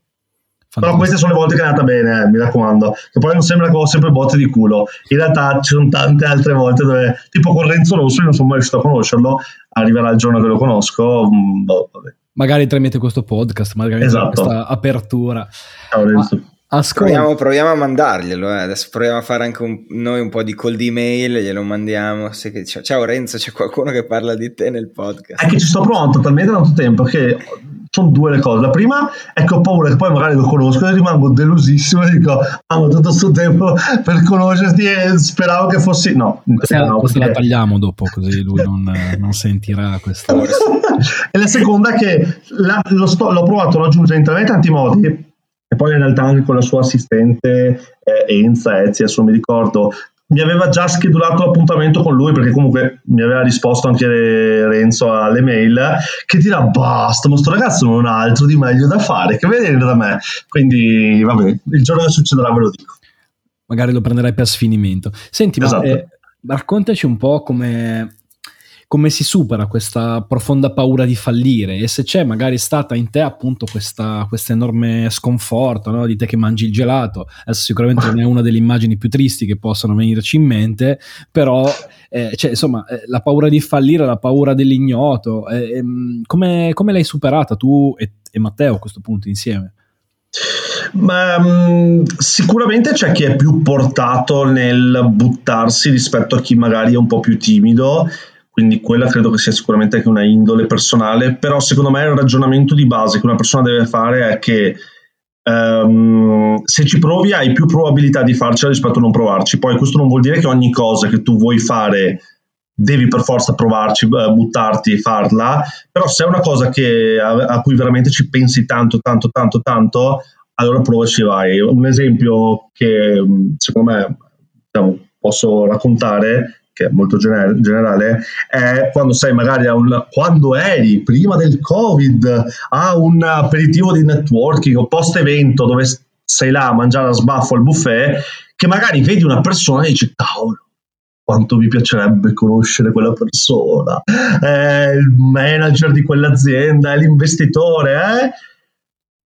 Fantastico. Però queste sono le volte che è andata bene, eh, mi raccomando. Che poi non sembra che ho sempre botte di culo. In realtà ci sono tante altre volte dove, tipo con Renzo Rosso, io non sono mai riuscito a conoscerlo, arriverà il giorno che lo conosco. Mm, boh, magari tramite questo podcast, magari esatto. questa apertura. Ciao Renzo. Ah, Proviamo, proviamo, a mandarglielo. Eh. Adesso proviamo a fare anche un, noi un po' di cold email, glielo mandiamo. Che, ciao Renzo, c'è qualcuno che parla di te nel podcast. È che ci sto pronto talmente tanto tempo che sono due le cose. La prima è che ho paura che poi magari lo conosco e rimango delusissimo e dico, amo tutto questo tempo per conoscerti e speravo che fossi... No, questa, no, questa perché... la tagliamo dopo così lui non, non sentirà questa... e la seconda è che la, lo sto, l'ho provato, l'ho aggiunto in tanti modi e poi in realtà anche con la sua assistente eh, Enza, Ezia, adesso mi ricordo, mi aveva già schedulato l'appuntamento con lui perché comunque mi aveva risposto anche Renzo alle mail che dirà basta ma sto ragazzo non ha altro di meglio da fare che vedere da me. Quindi vabbè il giorno che succederà ve lo dico. Magari lo prenderai per sfinimento. Senti esatto. ma eh, raccontaci un po' come come si supera questa profonda paura di fallire e se c'è magari stata in te appunto questa, enorme sconforto no? di te che mangi il gelato. Adesso sicuramente non è una delle immagini più tristi che possano venirci in mente, però eh, cioè, insomma eh, la paura di fallire, la paura dell'ignoto, eh, ehm, come, come, l'hai superata tu e, e Matteo a questo punto insieme? Ma, um, sicuramente c'è chi è più portato nel buttarsi rispetto a chi magari è un po' più timido quindi quella credo che sia sicuramente anche una indole personale, però secondo me il ragionamento di base che una persona deve fare è che um, se ci provi hai più probabilità di farcela rispetto a non provarci, poi questo non vuol dire che ogni cosa che tu vuoi fare devi per forza provarci, uh, buttarti e farla, però se è una cosa che, a, a, cui veramente ci pensi tanto, tanto, tanto, tanto, allora provaci vai. Un esempio che secondo me diciamo, posso raccontare che è molto generale, è quando sei magari a un, quando eri prima del Covid a un aperitivo di networking o post evento dove sei là a mangiare a sbaffo al buffet, che magari vedi una persona e dici cavolo quanto mi piacerebbe conoscere quella persona, è il manager di quell'azienda, è l'investitore, eh?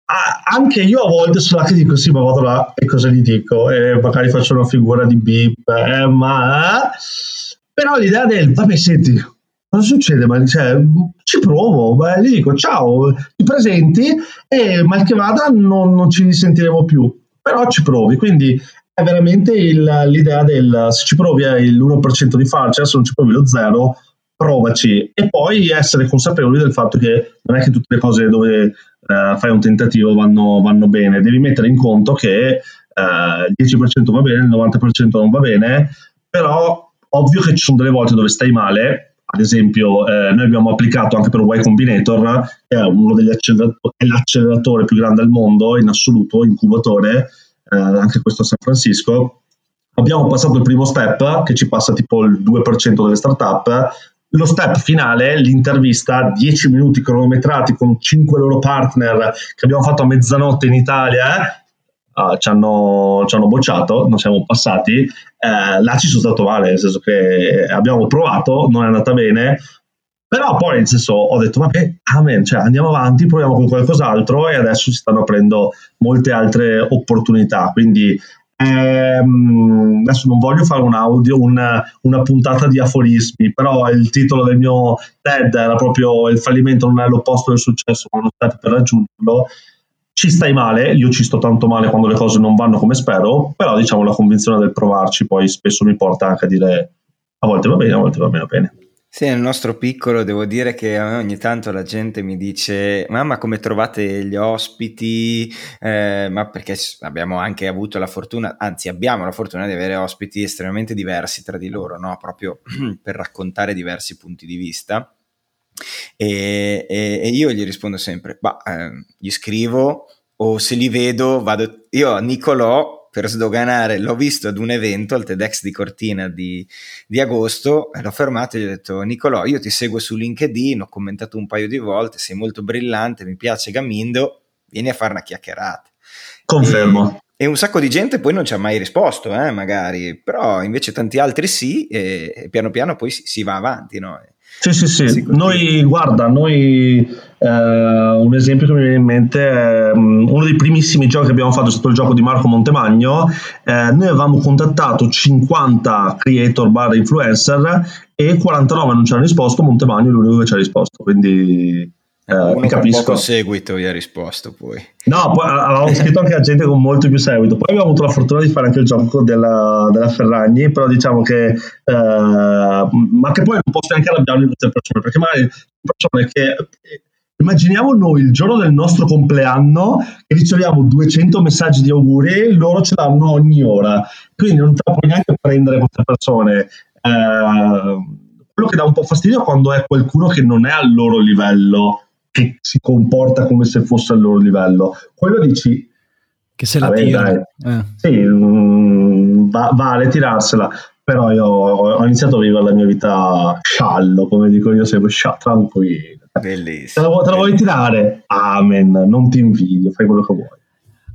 Ah, anche io a volte sono anche dico sì ma vado là e cosa gli dico? E magari faccio una figura di bip eh, ma però l'idea del vabbè senti cosa succede? Ma cioè, ci provo beh, gli dico ciao ti presenti? E mal che vada non, non ci risentiremo più però ci provi. Quindi è veramente il, l'idea del se ci provi è il 1% di farci se non ci provi lo 0 provaci. E poi essere consapevoli del fatto che non è che tutte le cose dove uh, fai un tentativo vanno, vanno, bene, devi mettere in conto che uh, il 10% va bene, il 90% non va bene, però ovvio che ci sono delle volte dove stai male, ad esempio eh, noi abbiamo applicato anche per Y Combinator, che è uno degli acceleratori, è l'acceleratore più grande al mondo in assoluto, incubatore, eh, anche questo a San Francisco, abbiamo passato il primo step che ci passa tipo il 2% delle startup lo step finale, l'intervista, 10 minuti cronometrati con 5 loro partner che abbiamo fatto a mezzanotte in Italia, uh, ci, hanno, ci, hanno, bocciato, non siamo passati, eh, là ci sono stato male, nel senso che abbiamo provato, non è andata bene, però poi nel senso ho detto vabbè, amen, cioè andiamo avanti, proviamo con qualcos'altro e adesso si stanno aprendo molte altre opportunità, quindi ehm, adesso non voglio fare un audio, una, una, puntata di aforismi, però il titolo del mio TED era proprio il fallimento non è l'opposto del successo, ma uno step per raggiungerlo ci stai male, io ci sto tanto male quando le cose non vanno come spero, però diciamo la convinzione del provarci poi spesso mi porta anche a dire a volte va bene, a volte va meno bene. Sì, nel nostro piccolo devo dire che ogni tanto la gente mi dice mamma come trovate gli ospiti, eh, ma perché abbiamo anche avuto la fortuna, anzi abbiamo la fortuna di avere ospiti estremamente diversi tra di loro, no? proprio per raccontare diversi punti di vista. E, e, e io gli rispondo sempre, bah, eh, gli scrivo o se li vedo vado, io a Nicolò per sdoganare, l'ho visto ad un evento al TEDx di Cortina di, di agosto, l'ho fermato e gli ho detto Nicolò io ti seguo su LinkedIn, ho commentato un paio di volte, sei molto brillante, mi piace Gamindo, vieni a fare una chiacchierata. Confermo. E, e un sacco di gente poi non ci ha mai risposto, eh, magari, però invece tanti altri sì, e, e piano piano poi si, si va avanti. No? Sì, sì, sì. Noi, guarda, noi eh, un esempio che mi viene in mente è um, uno dei primissimi giochi che abbiamo fatto è stato il gioco di Marco Montemagno. Eh, noi avevamo contattato 50 creator bar influencer e 49 non ci hanno risposto, Montemagno è l'unico che ci ha risposto, quindi eh, capisco. poco seguito gli ha risposto poi. No, poi avevamo scritto anche a gente con molto più seguito. Poi abbiamo avuto la fortuna di fare anche il gioco della, della Ferragni, però diciamo che... Eh, ma che poi non posso neanche arrabbiarmi con queste persone, perché magari persone che... Immaginiamo noi il giorno del nostro compleanno che riceviamo 200 messaggi di auguri e loro ce l'hanno ogni ora. Quindi non te la puoi neanche prendere queste persone. Eh, quello che dà un po' fastidio quando è qualcuno che non è al loro livello che si comporta come se fosse al loro livello. Quello dici... Che se la tira. Eh. Sì, mh, va, vale tirarsela, però io ho, iniziato a vivere la mia vita sciallo, come dico io sempre, sciallo, tranquillo. Bellissimo. Te la, te la vuoi tirare? Amen, non ti invidio, fai quello che vuoi.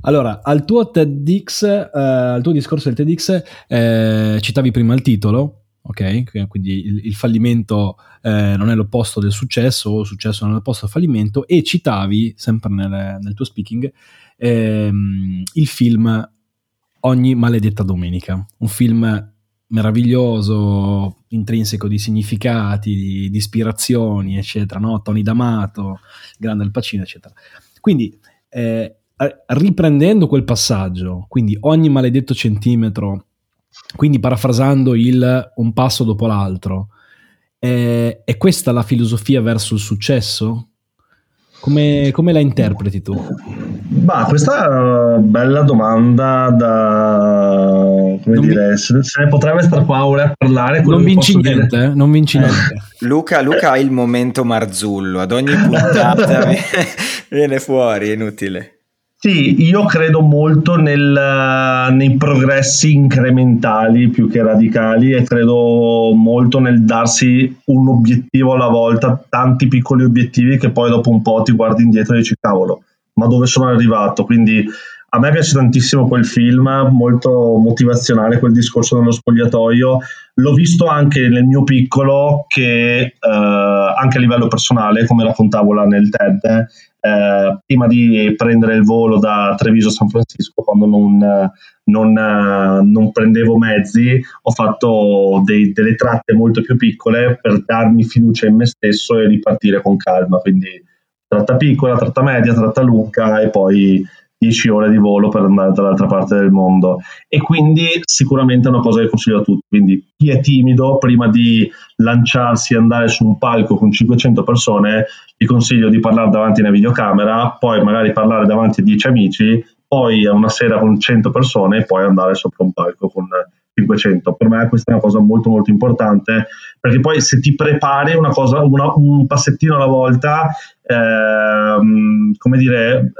Allora, al tuo TEDx, eh, al tuo discorso del TEDx, eh, citavi prima il titolo, ok? Quindi il, il fallimento eh, non è l'opposto del successo, o il successo non è l'opposto del fallimento, e citavi, sempre nel, nel tuo speaking, ehm, il film Ogni maledetta domenica, un film meraviglioso, intrinseco di significati, di, di ispirazioni, eccetera, no? Tony D'Amato, grande Al Pacino, eccetera. Quindi, eh, riprendendo quel passaggio, quindi ogni maledetto centimetro quindi parafrasando il un passo dopo l'altro, è, è questa la filosofia verso il successo? Come, come, la interpreti tu? Bah, questa è una bella domanda da... come non dire, vi... se, ne potrebbe stare qua ore a parlare. Non vinci niente, eh? non vinci eh. niente. Luca, Luca ha il momento Marzullo, ad ogni puntata viene fuori, è inutile. Sì, io credo molto nel, nei progressi incrementali più che radicali e credo molto nel darsi un obiettivo alla volta, tanti piccoli obiettivi che poi dopo un po' ti guardi indietro e dici cavolo, ma dove sono arrivato? Quindi a me piace tantissimo quel film, molto motivazionale quel discorso nello spogliatoio. L'ho visto anche nel mio piccolo, che eh, anche a livello personale, come raccontavo là nel TED, eh, prima di prendere il volo da Treviso a San Francisco, quando non, non, non prendevo mezzi, ho fatto dei, delle tratte molto più piccole per darmi fiducia in me stesso e ripartire con calma. Quindi tratta piccola, tratta media, tratta lunga e poi 10 ore di volo per andare dall'altra parte del mondo. E quindi sicuramente è una cosa che consiglio a tutti. Quindi chi è timido prima di lanciarsi e andare su un palco con 500 persone vi consiglio di parlare davanti a una videocamera poi magari parlare davanti a 10 amici poi a una sera con 100 persone e poi andare sopra un palco con 500 per me questa è una cosa molto molto importante perché poi se ti prepari una cosa una, un passettino alla volta ehm, come dire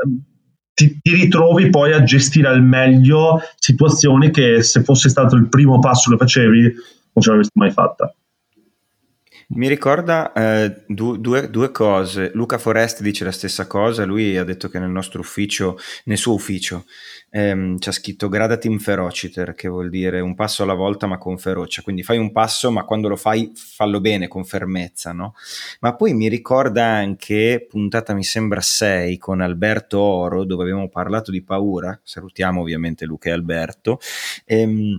ti, ti, ritrovi poi a gestire al meglio situazioni che se fosse stato il primo passo che facevi non ce l'avresti mai fatta. Mi ricorda eh, du- due, due, cose. Luca Foresti dice la stessa cosa. Lui ha detto che nel nostro ufficio, nel suo ufficio, ehm, c'è scritto gradatim ferociter, che vuol dire un passo alla volta ma con ferocia. Quindi fai un passo, ma quando lo fai, fallo bene, con fermezza. No? Ma poi mi ricorda anche, puntata mi sembra 6, con Alberto Oro, dove abbiamo parlato di paura. Salutiamo ovviamente Luca e Alberto. Ehm,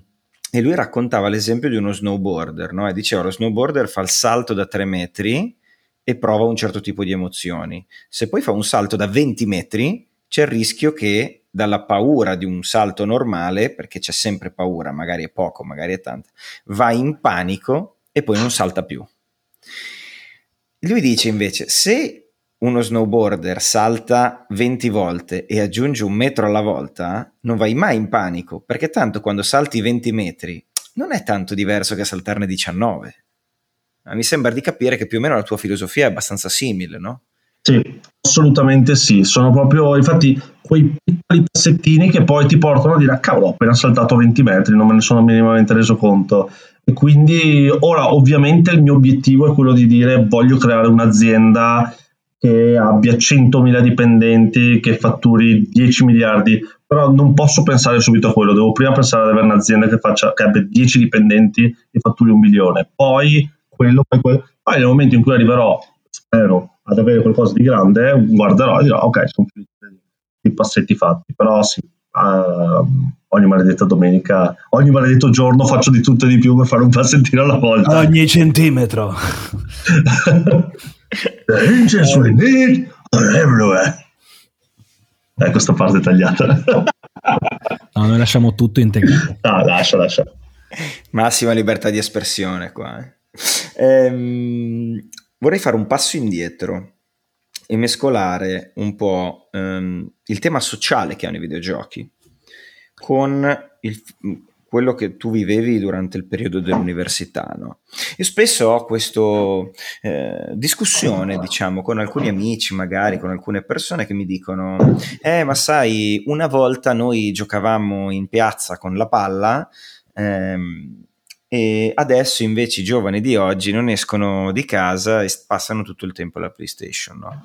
e lui raccontava l'esempio di uno snowboarder, no? E diceva lo snowboarder fa il salto da 3 metri e prova un certo tipo di emozioni. Se poi fa un salto da 20 metri, c'è il rischio che dalla paura di un salto normale, perché c'è sempre paura, magari è poco, magari è tanto, va in panico e poi non salta più. Lui dice invece, se uno snowboarder salta 20 volte e aggiunge un metro alla volta, non vai mai in panico, perché tanto quando salti 20 metri non è tanto diverso che saltarne 19. Mi sembra di capire che più o meno la tua filosofia è abbastanza simile, no? Sì, assolutamente sì. Sono proprio, infatti, quei piccoli passettini che poi ti portano a dire, ah, cavolo, ho appena saltato 20 metri, non me ne sono minimamente reso conto. E quindi ora, ovviamente, il mio obiettivo è quello di dire, voglio creare un'azienda che abbia 100.000 dipendenti, che fatturi 10 miliardi, però non posso pensare subito a quello, devo prima pensare ad avere un'azienda che, faccia, che abbia 10 dipendenti e fatturi un milione, poi quello, poi quello, poi nel momento in cui arriverò, spero, ad avere qualcosa di grande, guarderò e dirò ok, sono finiti i passetti fatti, però sì, uh, ogni maledetta domenica, ogni maledetto giorno faccio di tutto e di più per fare un passettino alla volta. Ogni centimetro. The angels we need are everywhere. Eh, questa parte è tagliata. no, noi lasciamo tutto integrato. Ah, lascia, lascia. Massima libertà di espressione qua. Eh. Ehm, vorrei fare un passo indietro e mescolare un po' ehm, il tema sociale che hanno i videogiochi con il, quello che tu vivevi durante il periodo dell'università. No? Io spesso ho questa eh, discussione, diciamo, con alcuni amici, magari con alcune persone che mi dicono: Eh, ma sai, una volta noi giocavamo in piazza con la palla. Ehm, e adesso invece i giovani di oggi non escono di casa e passano tutto il tempo alla PlayStation. No?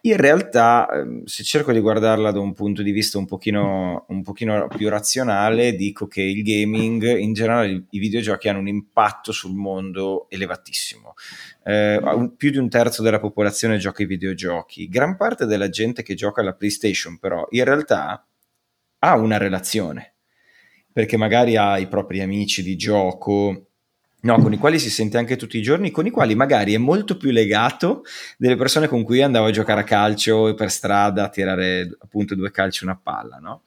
In realtà, ehm, se cerco di guardarla da un punto di vista un pochino, un pochino più razionale, dico che il gaming, in generale i videogiochi hanno un impatto sul mondo elevatissimo. Eh, più di un terzo della popolazione gioca ai videogiochi. Gran parte della gente che gioca alla PlayStation però in realtà ha una relazione perché magari ha i propri amici di gioco, no, con i quali si sente anche tutti i giorni, con i quali magari è molto più legato delle persone con cui andavo a giocare a calcio per strada, a tirare appunto due calci una palla, no?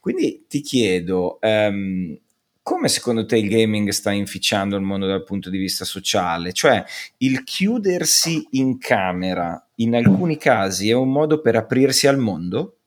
Quindi ti chiedo, um, come secondo te il gaming sta inficiando il mondo dal punto di vista sociale? Cioè, il chiudersi in camera in alcuni casi è un modo per aprirsi al mondo?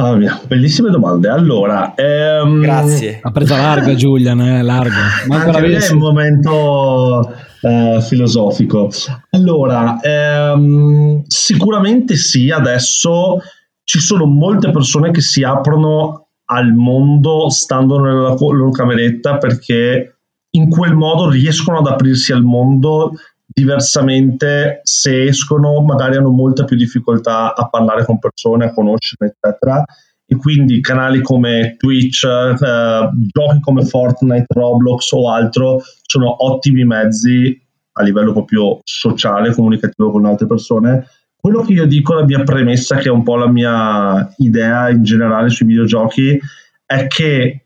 Oh mia, bellissime domande. Allora, ehm, grazie. Ha preso larga Giulian, eh, larga. Manco anche è un momento eh, filosofico. Allora, ehm, sicuramente sì, adesso ci sono molte persone che si aprono al mondo stando nella loro cameretta perché in quel modo riescono ad aprirsi al mondo diversamente se escono magari hanno molta più difficoltà a parlare con persone, a conoscere, eccetera. E quindi canali come Twitch, eh, giochi come Fortnite, Roblox o altro sono ottimi mezzi a livello proprio sociale, comunicativo con altre persone. Quello che io dico, la mia premessa, che è un po' la mia idea in generale sui videogiochi, è che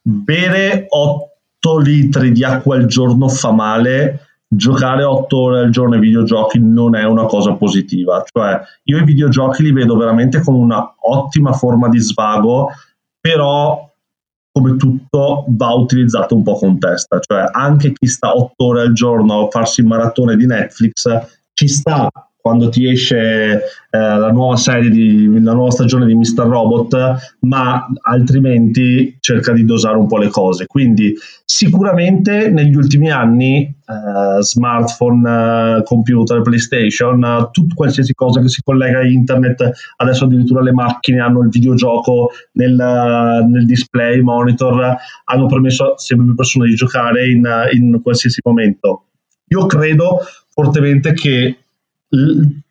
bere 8 litri di acqua al giorno fa male giocare otto ore al giorno ai videogiochi non è una cosa positiva. Cioè, io i videogiochi li vedo veramente come una ottima forma di svago, però come tutto va utilizzato un po' con testa. Cioè, anche chi sta otto ore al giorno a farsi maratone di Netflix ci sta quando ti esce eh, la nuova serie di la nuova stagione di Mr. Robot, ma altrimenti cerca di dosare un po' le cose. Quindi sicuramente negli ultimi anni eh, smartphone, eh, computer, PlayStation, tut, qualsiasi cosa che si collega a internet, adesso addirittura le macchine hanno il videogioco nel, nel display, monitor, hanno permesso a sempre più persone di giocare in, in qualsiasi momento io credo fortemente che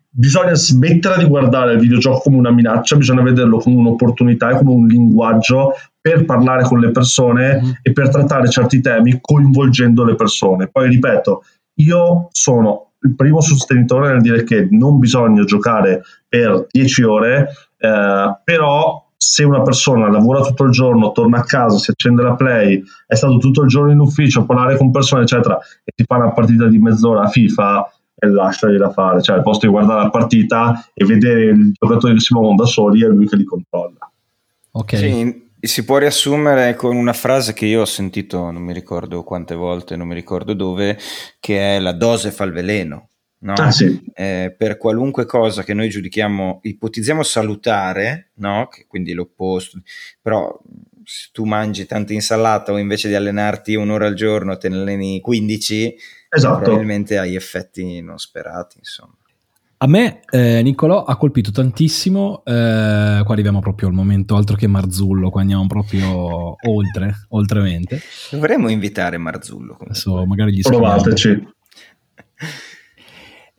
bisogna smettere di guardare il videogioco come una minaccia, bisogna vederlo come un'opportunità e come un linguaggio per parlare con le persone mm. e per trattare certi temi coinvolgendo le persone. Poi ripeto, io sono il primo sostenitore nel dire che non bisogna giocare per 10 ore, eh, però se una persona lavora tutto il giorno, torna a casa, si accende la play, è stato tutto il giorno in ufficio a parlare con persone, eccetera, e ti fa una partita di mezz'ora a FIFA e lasciali da fare, cioè al posto di guardare la partita e vedere i giocatori che si muovono da soli, è lui che li controlla. Ok. Sì, si può riassumere con una frase che io ho sentito, non mi ricordo quante volte, non mi ricordo dove, che è la dose fa il veleno. No? Ah, sì. eh, per qualunque cosa che noi giudichiamo, ipotizziamo salutare, no? che quindi l'opposto, però se tu mangi tanta insalata o invece di allenarti un'ora al giorno te ne alleni 15, esatto. probabilmente hai effetti non sperati. Insomma. A me, eh, Niccolò, ha colpito tantissimo. Eh, qua arriviamo proprio al momento, altro che Marzullo, qua andiamo proprio oltre, oltremente. Dovremmo invitare Marzullo. Adesso magari gli Provateci.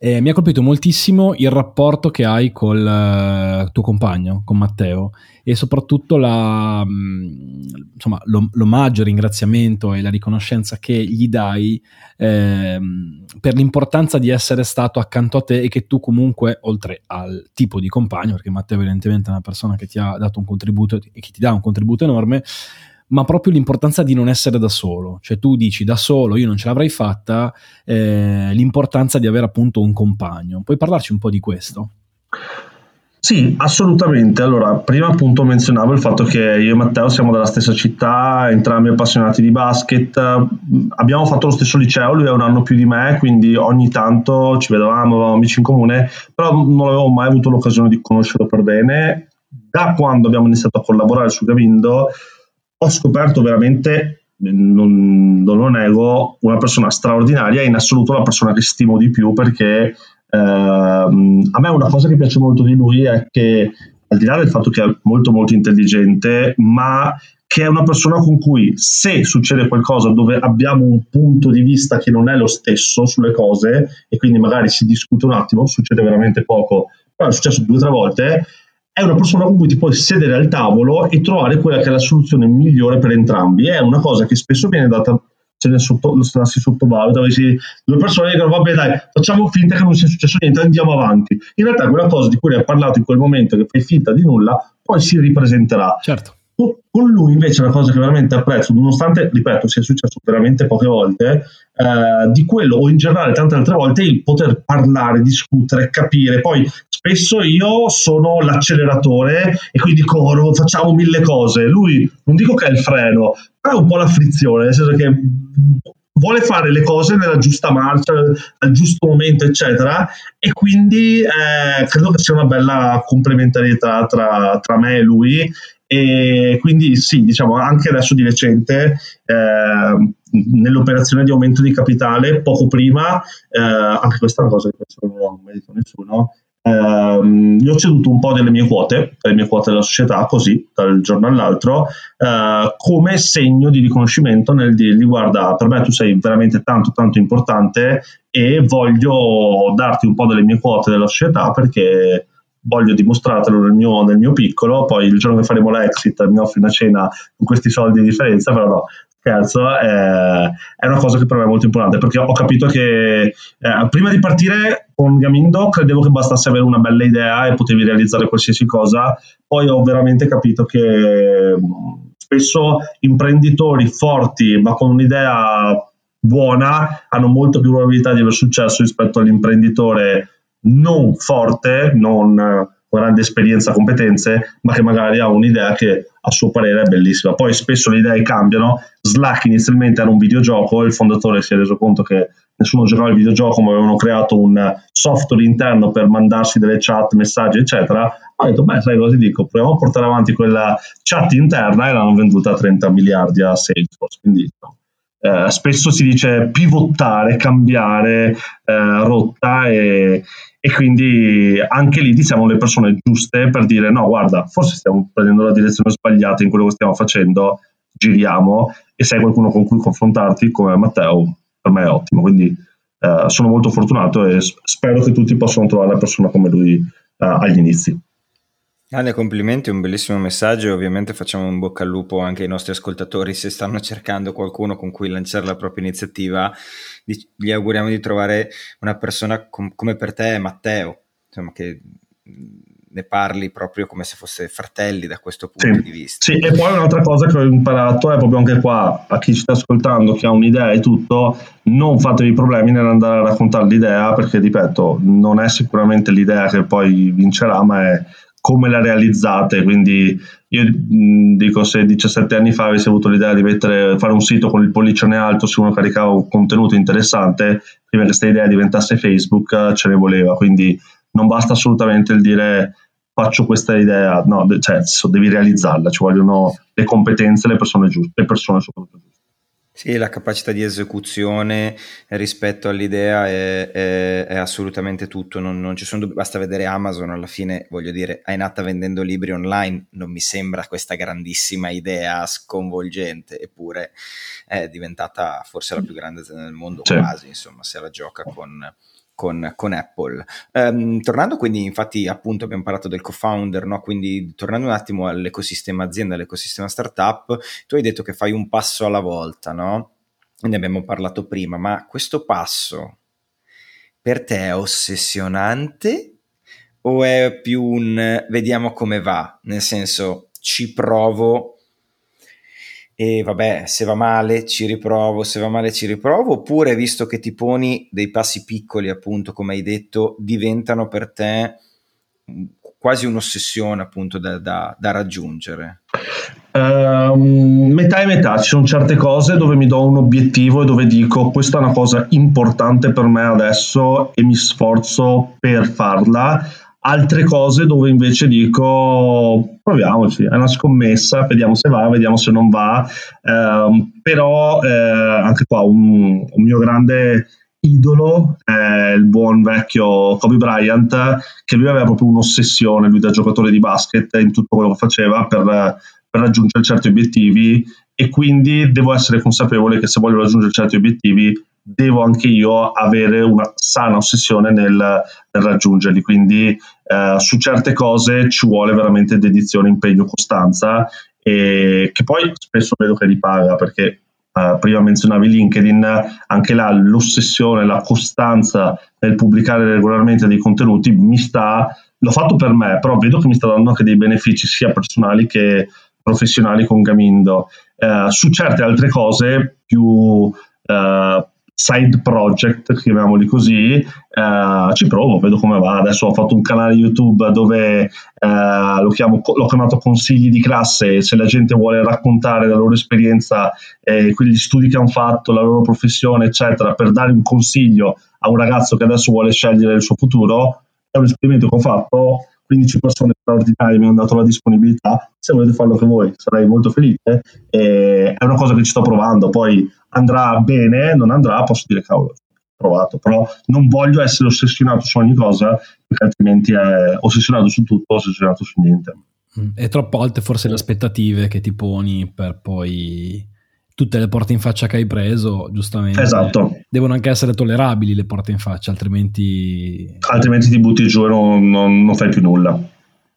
Eh, mi ha colpito moltissimo il rapporto che hai col uh, tuo compagno, con Matteo, e soprattutto la, mh, mm, insomma, l'omaggio, il ringraziamento e la riconoscenza che gli dai eh, per l'importanza di essere stato accanto a te e che tu comunque, oltre al tipo di compagno, perché Matteo evidentemente è una persona che ti ha dato un contributo e che ti dà un contributo enorme, ma proprio l'importanza di non essere da solo. Cioè tu dici da solo io non ce l'avrei fatta, eh, l'importanza di avere appunto un compagno. Puoi parlarci un po' di questo? Sì, assolutamente. Allora, prima appunto menzionavo il fatto che io e Matteo siamo della stessa città, entrambi appassionati di basket, abbiamo fatto lo stesso liceo, lui è un anno più di me, quindi ogni tanto ci vedevamo, avevamo amici in comune, però non avevo mai avuto l'occasione di conoscerlo per bene. Da quando abbiamo iniziato a collaborare su Gavindo, ho scoperto veramente, non, non, lo nego, una persona straordinaria e in assoluto la persona che stimo di più perché eh, a me una cosa che piace molto di lui è che al di là del fatto che è molto molto intelligente, ma che è una persona con cui se succede qualcosa dove abbiamo un punto di vista che non è lo stesso sulle cose e quindi magari si discute un attimo, succede veramente poco, però è successo due o tre volte, è una persona con cui ti puoi sedere al tavolo e trovare quella che è la soluzione migliore per entrambi. È una cosa che spesso viene data se ne sotto, lo si sottovaluta, si, due persone dicono vabbè dai, facciamo finta che non sia successo niente, andiamo avanti. In realtà quella cosa di cui hai parlato in quel momento, che fai finta di nulla, poi si ripresenterà. Certo. Con lui invece una cosa che veramente apprezzo, nonostante, ripeto, sia successo veramente poche volte, eh, di quello o in generale tante altre volte il poter parlare, discutere, capire. Poi spesso io sono l'acceleratore e quindi corro, facciamo mille cose. Lui non dico che è il freno, però è un po' la frizione, nel senso che vuole fare le cose nella giusta marcia, al giusto momento, eccetera. E quindi eh, credo che sia una bella complementarietà tra, tra me e lui e quindi sì, diciamo anche adesso di recente eh, nell'operazione di aumento di capitale, poco prima, eh, anche questa è una cosa che non ho mai detto nessuno, eh, io ho ceduto un po' delle mie quote, le mie quote della società, così, dal giorno all'altro, eh, come segno di riconoscimento nel dirgli guarda, per me tu sei veramente tanto, tanto importante e voglio darti un po' delle mie quote della società perché voglio dimostrartelo nel mio, nel mio, piccolo, poi il giorno che faremo l'exit mi offri una cena con questi soldi di differenza, però no, scherzo, è, è una cosa che per me è molto importante, perché ho capito che eh, prima di partire con Gamindo credevo che bastasse avere una bella idea e potevi realizzare qualsiasi cosa, poi ho veramente capito che spesso imprenditori forti ma con un'idea buona hanno molto più probabilità di aver successo rispetto all'imprenditore non forte, non con grande esperienza, competenze, ma che magari ha un'idea che a suo parere è bellissima. Poi spesso le idee cambiano. Slack inizialmente era un videogioco, il fondatore si è reso conto che nessuno giocava al videogioco, ma avevano creato un software interno per mandarsi delle chat, messaggi, eccetera. Ho detto, beh, sai cosa ti dico? Proviamo a portare avanti quella chat interna e l'hanno venduta a 30 miliardi a Salesforce. Quindi eh, spesso si dice pivottare, cambiare eh, rotta e, e, quindi anche lì diciamo le persone giuste per dire no guarda forse stiamo prendendo la direzione sbagliata in quello che stiamo facendo giriamo e se hai qualcuno con cui confrontarti come Matteo per me è ottimo quindi eh, sono molto fortunato e spero che tutti possano trovare la persona come lui eh, agli inizi. Ale, complimenti, un bellissimo messaggio. Ovviamente facciamo un bocca al lupo anche ai nostri ascoltatori. Se stanno cercando qualcuno con cui lanciare la propria iniziativa, gli auguriamo di trovare una persona com- come per te, Matteo, insomma, che ne parli proprio come se fosse fratelli da questo punto sì, di vista. Sì, e poi un'altra cosa che ho imparato è proprio anche qua, a chi ci sta ascoltando, che ha un'idea e tutto, non fatevi problemi nell'andare a raccontare l'idea, perché ripeto, non è sicuramente l'idea che poi vincerà, ma è come la realizzate. Quindi io dico se 17 anni fa avessi avuto l'idea di mettere, fare un sito con il pollicione alto se uno caricava un contenuto interessante, prima che questa idea diventasse Facebook, ce ne voleva. Quindi non basta assolutamente il dire faccio questa idea, no, cioè, devi realizzarla, ci vogliono le competenze, le persone giuste, le persone soprattutto giuste. Sì, la capacità di esecuzione rispetto all'idea è, è, è assolutamente tutto, non, non, ci sono dubbi, basta vedere Amazon, alla fine voglio dire, è nata vendendo libri online, non mi sembra questa grandissima idea sconvolgente, eppure è diventata forse la più grande nel mondo sì. quasi, insomma, se la gioca con, con, con Apple. Um, tornando quindi, infatti, appunto abbiamo parlato del co-founder, no? quindi tornando un attimo all'ecosistema azienda, all'ecosistema startup, tu hai detto che fai un passo alla volta, no? Ne abbiamo parlato prima, ma questo passo per te è ossessionante o è più un vediamo come va? Nel senso, ci provo e vabbè, se va male ci riprovo, se va male ci riprovo, oppure visto che ti poni dei passi piccoli, appunto, come hai detto, diventano per te quasi un'ossessione, appunto, da, da, da raggiungere? Uh, metà e metà, ci sono certe cose dove mi do un obiettivo e dove dico questa è una cosa importante per me adesso e mi sforzo per farla altre cose dove invece dico proviamoci, è una scommessa, vediamo se va, vediamo se non va, eh, però eh, anche qua un, un, mio grande idolo è il buon vecchio Kobe Bryant, che lui aveva proprio un'ossessione, lui da giocatore di basket, in tutto quello che faceva per, per raggiungere certi obiettivi e quindi devo essere consapevole che se voglio raggiungere certi obiettivi devo anche io avere una sana ossessione nel, nel raggiungerli. Quindi eh, su certe cose ci vuole veramente dedizione, impegno, costanza, e che poi spesso vedo che ripaga perché. Uh, prima menzionavi LinkedIn, anche là l'ossessione, la costanza nel pubblicare regolarmente dei contenuti mi sta, l'ho fatto per me, però vedo che mi sta dando anche dei benefici sia personali che professionali con Gamindo. Uh, su certe altre cose più uh, side project, chiamiamoli così, eh, ci provo, vedo come va. Adesso ho fatto un canale YouTube dove eh, lo chiamo, l'ho chiamato consigli di classe, se la gente vuole raccontare la loro esperienza, eh, quegli studi che hanno fatto, la loro professione, eccetera, per dare un consiglio a un ragazzo che adesso vuole scegliere il suo futuro, è un esperimento che ho fatto 15 persone straordinarie mi hanno dato la disponibilità, se volete farlo anche voi sarei molto felice, e è una cosa che ci sto provando, poi andrà bene, non andrà, posso dire cavolo, ho provato, però non voglio essere ossessionato su ogni cosa, perché altrimenti è ossessionato su tutto, ossessionato su niente. Mm. E troppe volte forse le aspettative che ti poni per poi tutte le porte in faccia che hai preso, giustamente. Esatto. Devono anche essere tollerabili le porte in faccia, altrimenti... Altrimenti ti butti giù e non, non, non fai più nulla.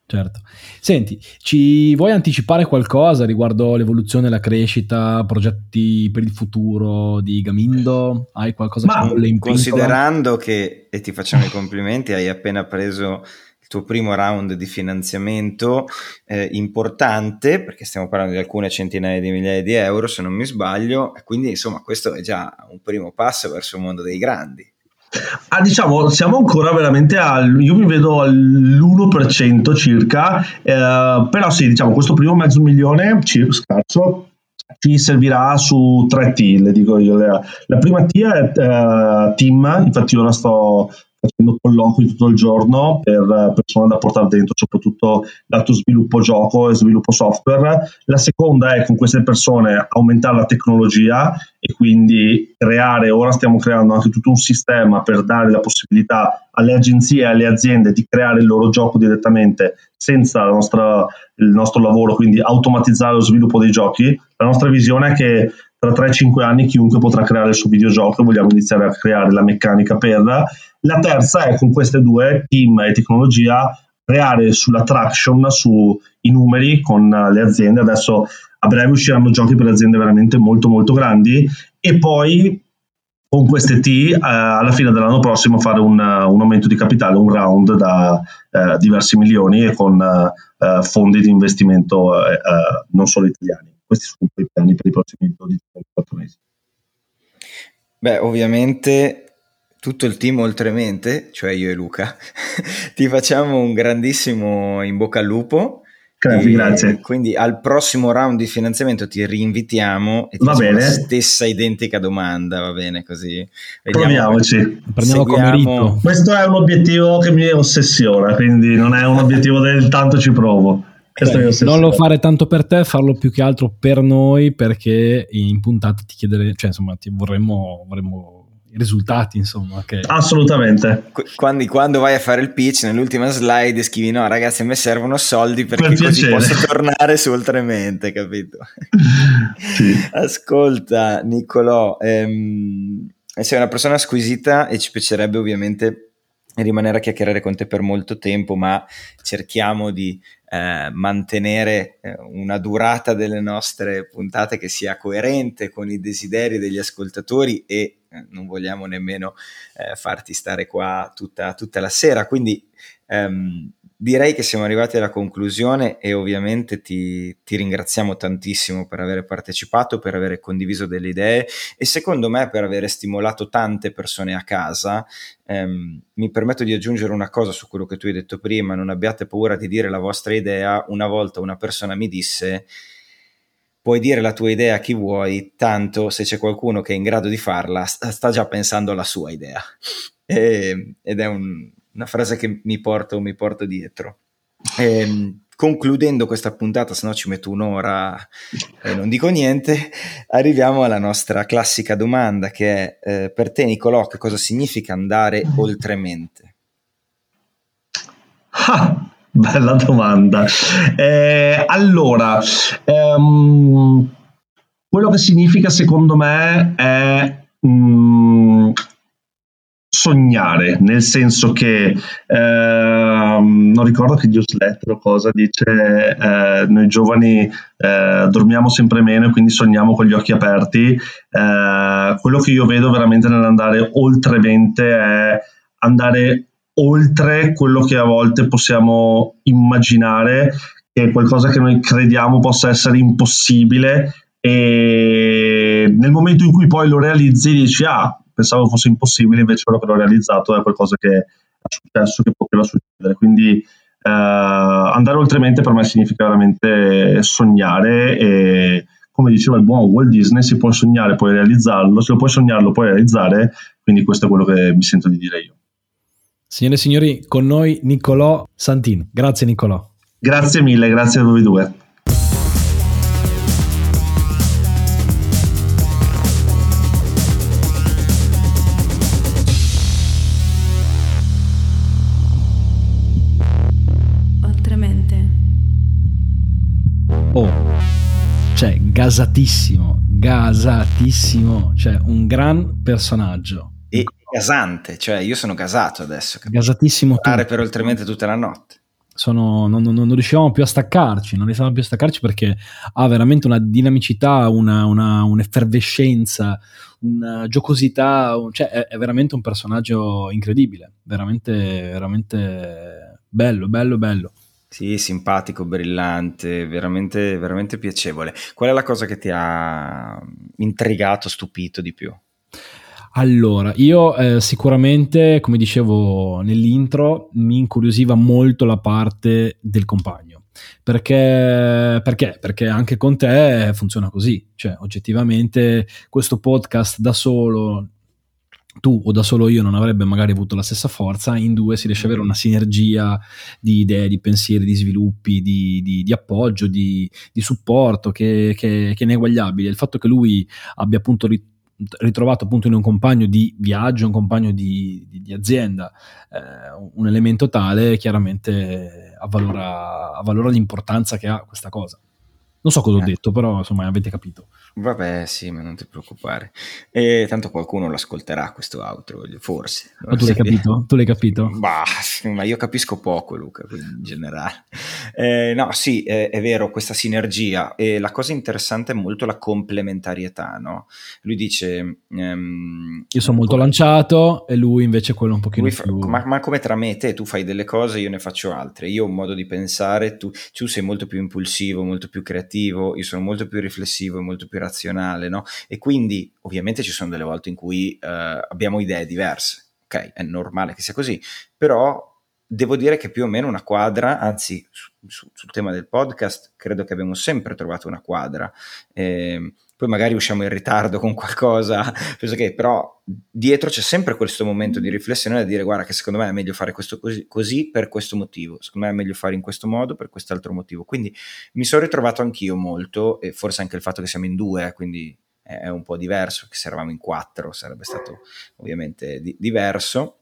Certo. Senti, ci vuoi anticipare qualcosa riguardo l'evoluzione, la crescita, progetti per il futuro di Gamindo? Hai qualcosa Ma, che in Considerando che, e ti facciamo i complimenti, hai appena preso tuo primo round di finanziamento eh, importante, perché stiamo parlando di alcune centinaia di migliaia di euro, se non mi sbaglio, e quindi insomma questo è già un primo passo verso il mondo dei grandi. Ah, diciamo, siamo ancora veramente al. Io mi vedo all'1% circa, eh, però sì, diciamo, questo primo mezzo milione, circa, scarso, ci servirà su tre T, le dico io. La prima T è uh, team, infatti io la sto facendo colloqui tutto il giorno per persone da portare dentro, soprattutto lato sviluppo gioco e sviluppo software. La seconda è con queste persone aumentare la tecnologia e quindi creare, ora stiamo creando anche tutto un sistema per dare la possibilità alle agenzie e alle aziende di creare il loro gioco direttamente senza nostra, il nostro lavoro, quindi automatizzare lo sviluppo dei giochi. La nostra visione è che tra 3-5 anni chiunque potrà creare il suo videogioco vogliamo iniziare a creare la meccanica per. La terza è con queste due, team e tecnologia, creare sulla traction, sui numeri con le aziende. Adesso a breve usciranno giochi per aziende veramente molto molto grandi e poi con queste T eh, alla fine dell'anno prossimo fare un, un, aumento di capitale, un round da eh, diversi milioni e con eh, fondi di investimento eh, eh, non solo italiani questi sono i piani per i prossimi 12-24 mesi. Beh, ovviamente tutto il team oltremente, cioè io e Luca, ti facciamo un grandissimo in bocca al lupo. Grazie, grazie. Quindi al prossimo round di finanziamento ti rinvitiamo e ti va bene. la stessa identica domanda, va bene così. Proviamoci. Prendiamo come rito. Questo è un obiettivo che mi ossessiona, quindi non è un obiettivo del tanto ci provo. Eh, non lo fare tanto per te, farlo più che altro per noi, perché in puntata ti chiedere, cioè insomma, ti vorremmo, vorremmo risultati, insomma. Che... Assolutamente. Quando, quando, vai a fare il pitch, nell'ultima slide scrivi: No, ragazzi, a me servono soldi perché per così posso tornare su oltremente, capito? sì. Ascolta, Niccolò, ehm, sei una persona squisita e ci piacerebbe ovviamente rimanere a chiacchierare con te per molto tempo, ma cerchiamo di eh, mantenere eh, una durata delle nostre puntate che sia coerente con i desideri degli ascoltatori e non vogliamo nemmeno eh, farti stare qua tutta, tutta la sera. Quindi ehm, direi che siamo arrivati alla conclusione e ovviamente ti, ti, ringraziamo tantissimo per aver partecipato, per aver condiviso delle idee e secondo me per aver stimolato tante persone a casa. Ehm, mi permetto di aggiungere una cosa su quello che tu hai detto prima, non abbiate paura di dire la vostra idea. Una volta una persona mi disse puoi dire la tua idea a chi vuoi, tanto se c'è qualcuno che è in grado di farla, sta già pensando alla sua idea. E, ed è un, una frase che mi porto, mi porto dietro. E, ehm, concludendo questa puntata, se no ci metto un'ora e non dico niente, arriviamo alla nostra classica domanda che è eh, per te Nicolò che cosa significa andare oltremente? Ah, bella domanda. Eh, allora, ehm, quello che significa secondo me è... Mm, sognare, nel senso che ehm, non ricordo che newsletter o cosa dice eh, noi giovani eh, dormiamo sempre meno e quindi sogniamo con gli occhi aperti. Eh, quello che io vedo veramente nell'andare oltre mente è andare oltre quello che a volte possiamo immaginare, che è qualcosa che noi crediamo possa essere impossibile e nel momento in cui poi lo realizzi dici ah pensavo fosse impossibile, invece quello che l'ho realizzato è qualcosa che è successo, che poteva succedere. Quindi eh, andare oltremente per me significa veramente sognare e come diceva il buon Walt Disney, si può sognare, puoi realizzarlo, se lo puoi sognare lo puoi realizzare, quindi questo è quello che mi sento di dire io. Signore e signori, con noi Niccolò Santin. Grazie Niccolò. Grazie mille, grazie a voi due. cioè gasatissimo, gasatissimo, cioè un gran personaggio. Gasante, cioè io sono gasato adesso. Gasatissimo. Stare per oltremente tutta la notte. Sono, non, non, non, riuscivamo più a staccarci, non riuscivamo più a staccarci perché ha veramente una dinamicità, una, una, un'effervescenza, una giocosità, cioè è, è, veramente un personaggio incredibile, veramente, veramente bello, bello, bello. Sì, simpatico, brillante, veramente, veramente piacevole. Qual è la cosa che ti ha intrigato, stupito di più? Allora, io eh, sicuramente, come dicevo nell'intro, mi incuriosiva molto la parte del compagno. Perché, perché? Perché anche con te funziona così. Cioè, oggettivamente, questo podcast da solo tu o da solo io non avrebbe magari avuto la stessa forza, in due si riesce ad avere una sinergia di idee, di pensieri, di sviluppi, di, di, di appoggio, di, di supporto che, che, che, è ineguagliabile. Il fatto che lui abbia appunto ritrovato appunto in un compagno di viaggio, un compagno di, azienda, eh, un elemento tale chiaramente avvalora, avvalora l'importanza che ha questa cosa. Non so cosa ho detto, però insomma avete capito. Vabbè, sì, ma non ti preoccupare. E tanto qualcuno l'ascolterà questo outro, forse. Ma tu l'hai capito? Tu l'hai capito? Bah, ma io capisco poco, Luca, in generale. Eh, no, sì, è, è, vero, questa sinergia. E la cosa interessante è molto la complementarietà, no? Lui dice... Um, io sono molto lanciato e lui invece quello un pochino fa, più... Ma, ma, come tra me e te, tu fai delle cose, io ne faccio altre. Io ho un modo di pensare, tu, tu sei molto più impulsivo, molto più creativo, io sono molto più riflessivo e molto più razionale, no? E quindi ovviamente ci sono delle volte in cui uh, abbiamo idee diverse, ok? È normale che sia così, però devo dire che più o meno una quadra, anzi su, su, sul tema del podcast credo che abbiamo sempre trovato una quadra. Eh, poi magari usciamo in ritardo con qualcosa, che però dietro c'è sempre questo momento di riflessione da dire guarda che secondo me è meglio fare questo così, così per questo motivo, secondo me è meglio fare in questo modo per quest'altro motivo. Quindi mi sono ritrovato anch'io molto e forse anche il fatto che siamo in due, quindi è un po' diverso, che se eravamo in quattro sarebbe stato ovviamente di- diverso.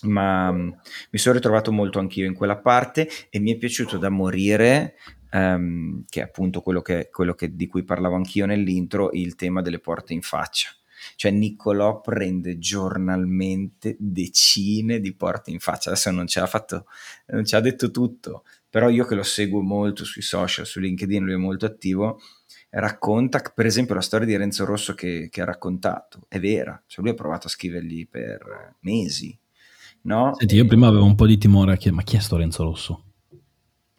Ma um, mi sono ritrovato molto anch'io in quella parte e mi è piaciuto da morire um, che è appunto quello, che, quello che, di cui parlavo anch'io nell'intro, il tema delle porte in faccia. Cioè Niccolò prende giornalmente decine di porte in faccia. Adesso non ce l'ha fatto, non ci ha detto tutto, però io che lo seguo molto sui social, su LinkedIn, lui è molto attivo, racconta per esempio la storia di Renzo Rosso che, che ha raccontato, è vera, cioè lui ha provato a scrivergli per mesi. No? Senti, io prima avevo un po' di timore, ma chi è sto Renzo Rosso?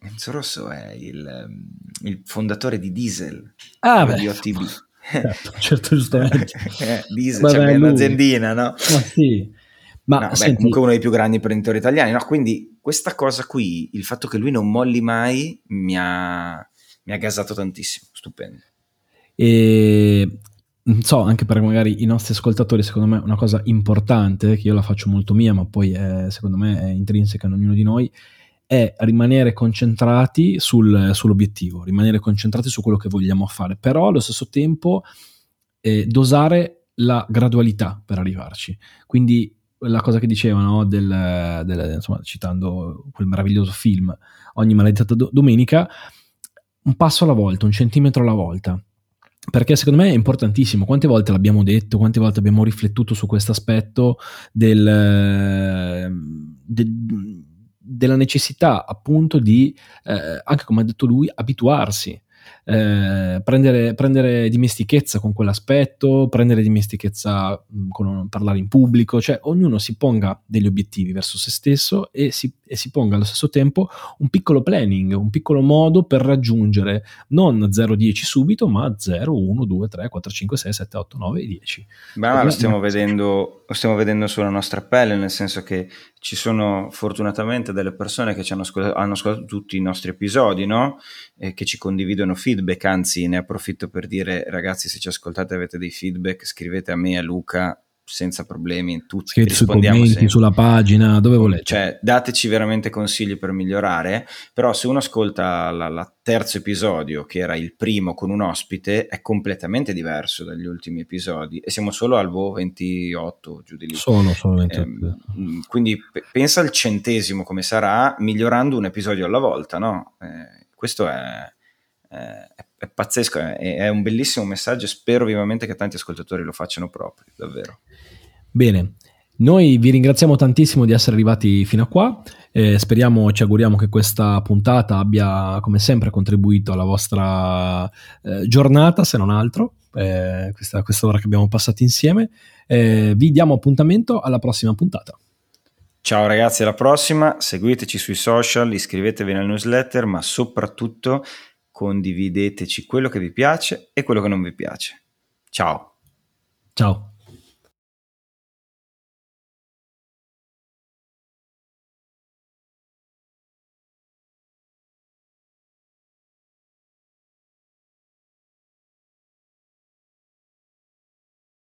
Enzo Rosso è il, ehm, il fondatore di Diesel, ah, beh. di OTB. Certo, certo giustamente. eh, Diesel, Vabbè, cioè un'aziendina, no? Ma sì. Ma no, senti... beh, comunque uno dei più grandi imprenditori italiani, no? Quindi questa cosa qui, il fatto che lui non molli mai, mi ha, mi ha gasato tantissimo, stupendo. E non so, anche per magari i nostri ascoltatori, secondo me una cosa importante, che io la faccio molto mia, ma poi è, secondo me è intrinseca in ognuno di noi, è rimanere concentrati sul, sull'obiettivo, rimanere concentrati su quello che vogliamo fare, però allo stesso tempo eh, dosare la gradualità per arrivarci. Quindi la cosa che dicevano, del, del, insomma, citando quel meraviglioso film, ogni maledetta do- domenica, un passo alla volta, un centimetro alla volta. Perché secondo me è importantissimo, quante volte l'abbiamo detto, quante volte abbiamo riflettuto su questo aspetto del, del della necessità appunto di, eh, anche come ha detto lui, abituarsi eh, prendere, prendere, dimestichezza con quell'aspetto, prendere dimestichezza mm, con parlare in pubblico, cioè ognuno si ponga degli obiettivi verso se stesso e si, e si ponga allo stesso tempo un piccolo planning, un piccolo modo per raggiungere non 0-10 subito, ma 0, 1, 2, 3, 4, 5, 6, 7, 8, 9 e 10. Beh, lo stiamo, vedendo, lo stiamo vedendo sulla nostra pelle, nel senso che ci sono fortunatamente delle persone che hanno ascoltato, hanno ascoltato tutti i nostri episodi, no? E che ci condividono feedback, anzi ne approfitto per dire ragazzi se ci ascoltate e avete dei feedback scrivete a me, a Luca, senza problemi, tutti Scrivete sui commenti, sempre. sulla pagina, dove volete. Cioè, dateci veramente consigli per migliorare, però se uno ascolta il terzo episodio, che era il primo con un ospite, è completamente diverso dagli ultimi episodi e siamo solo al VO 28, giù di lì. Solo, solo 28. Eh, quindi p- pensa al centesimo come sarà, migliorando un episodio alla volta, no? Eh, questo è, è, è pazzesco, è, è un bellissimo messaggio, spero vivamente che tanti ascoltatori lo facciano proprio, davvero. Bene, noi vi ringraziamo tantissimo di essere arrivati fino a qua. Eh, speriamo, ci auguriamo che questa puntata abbia, come sempre, contribuito alla vostra eh, giornata, se non altro, eh, questa, questa, ora che abbiamo passato insieme. Eh, vi diamo appuntamento alla prossima puntata. Ciao ragazzi, alla prossima. Seguiteci sui social, iscrivetevi nel newsletter, ma soprattutto condivideteci quello che vi piace e quello che non vi piace. Ciao. Ciao.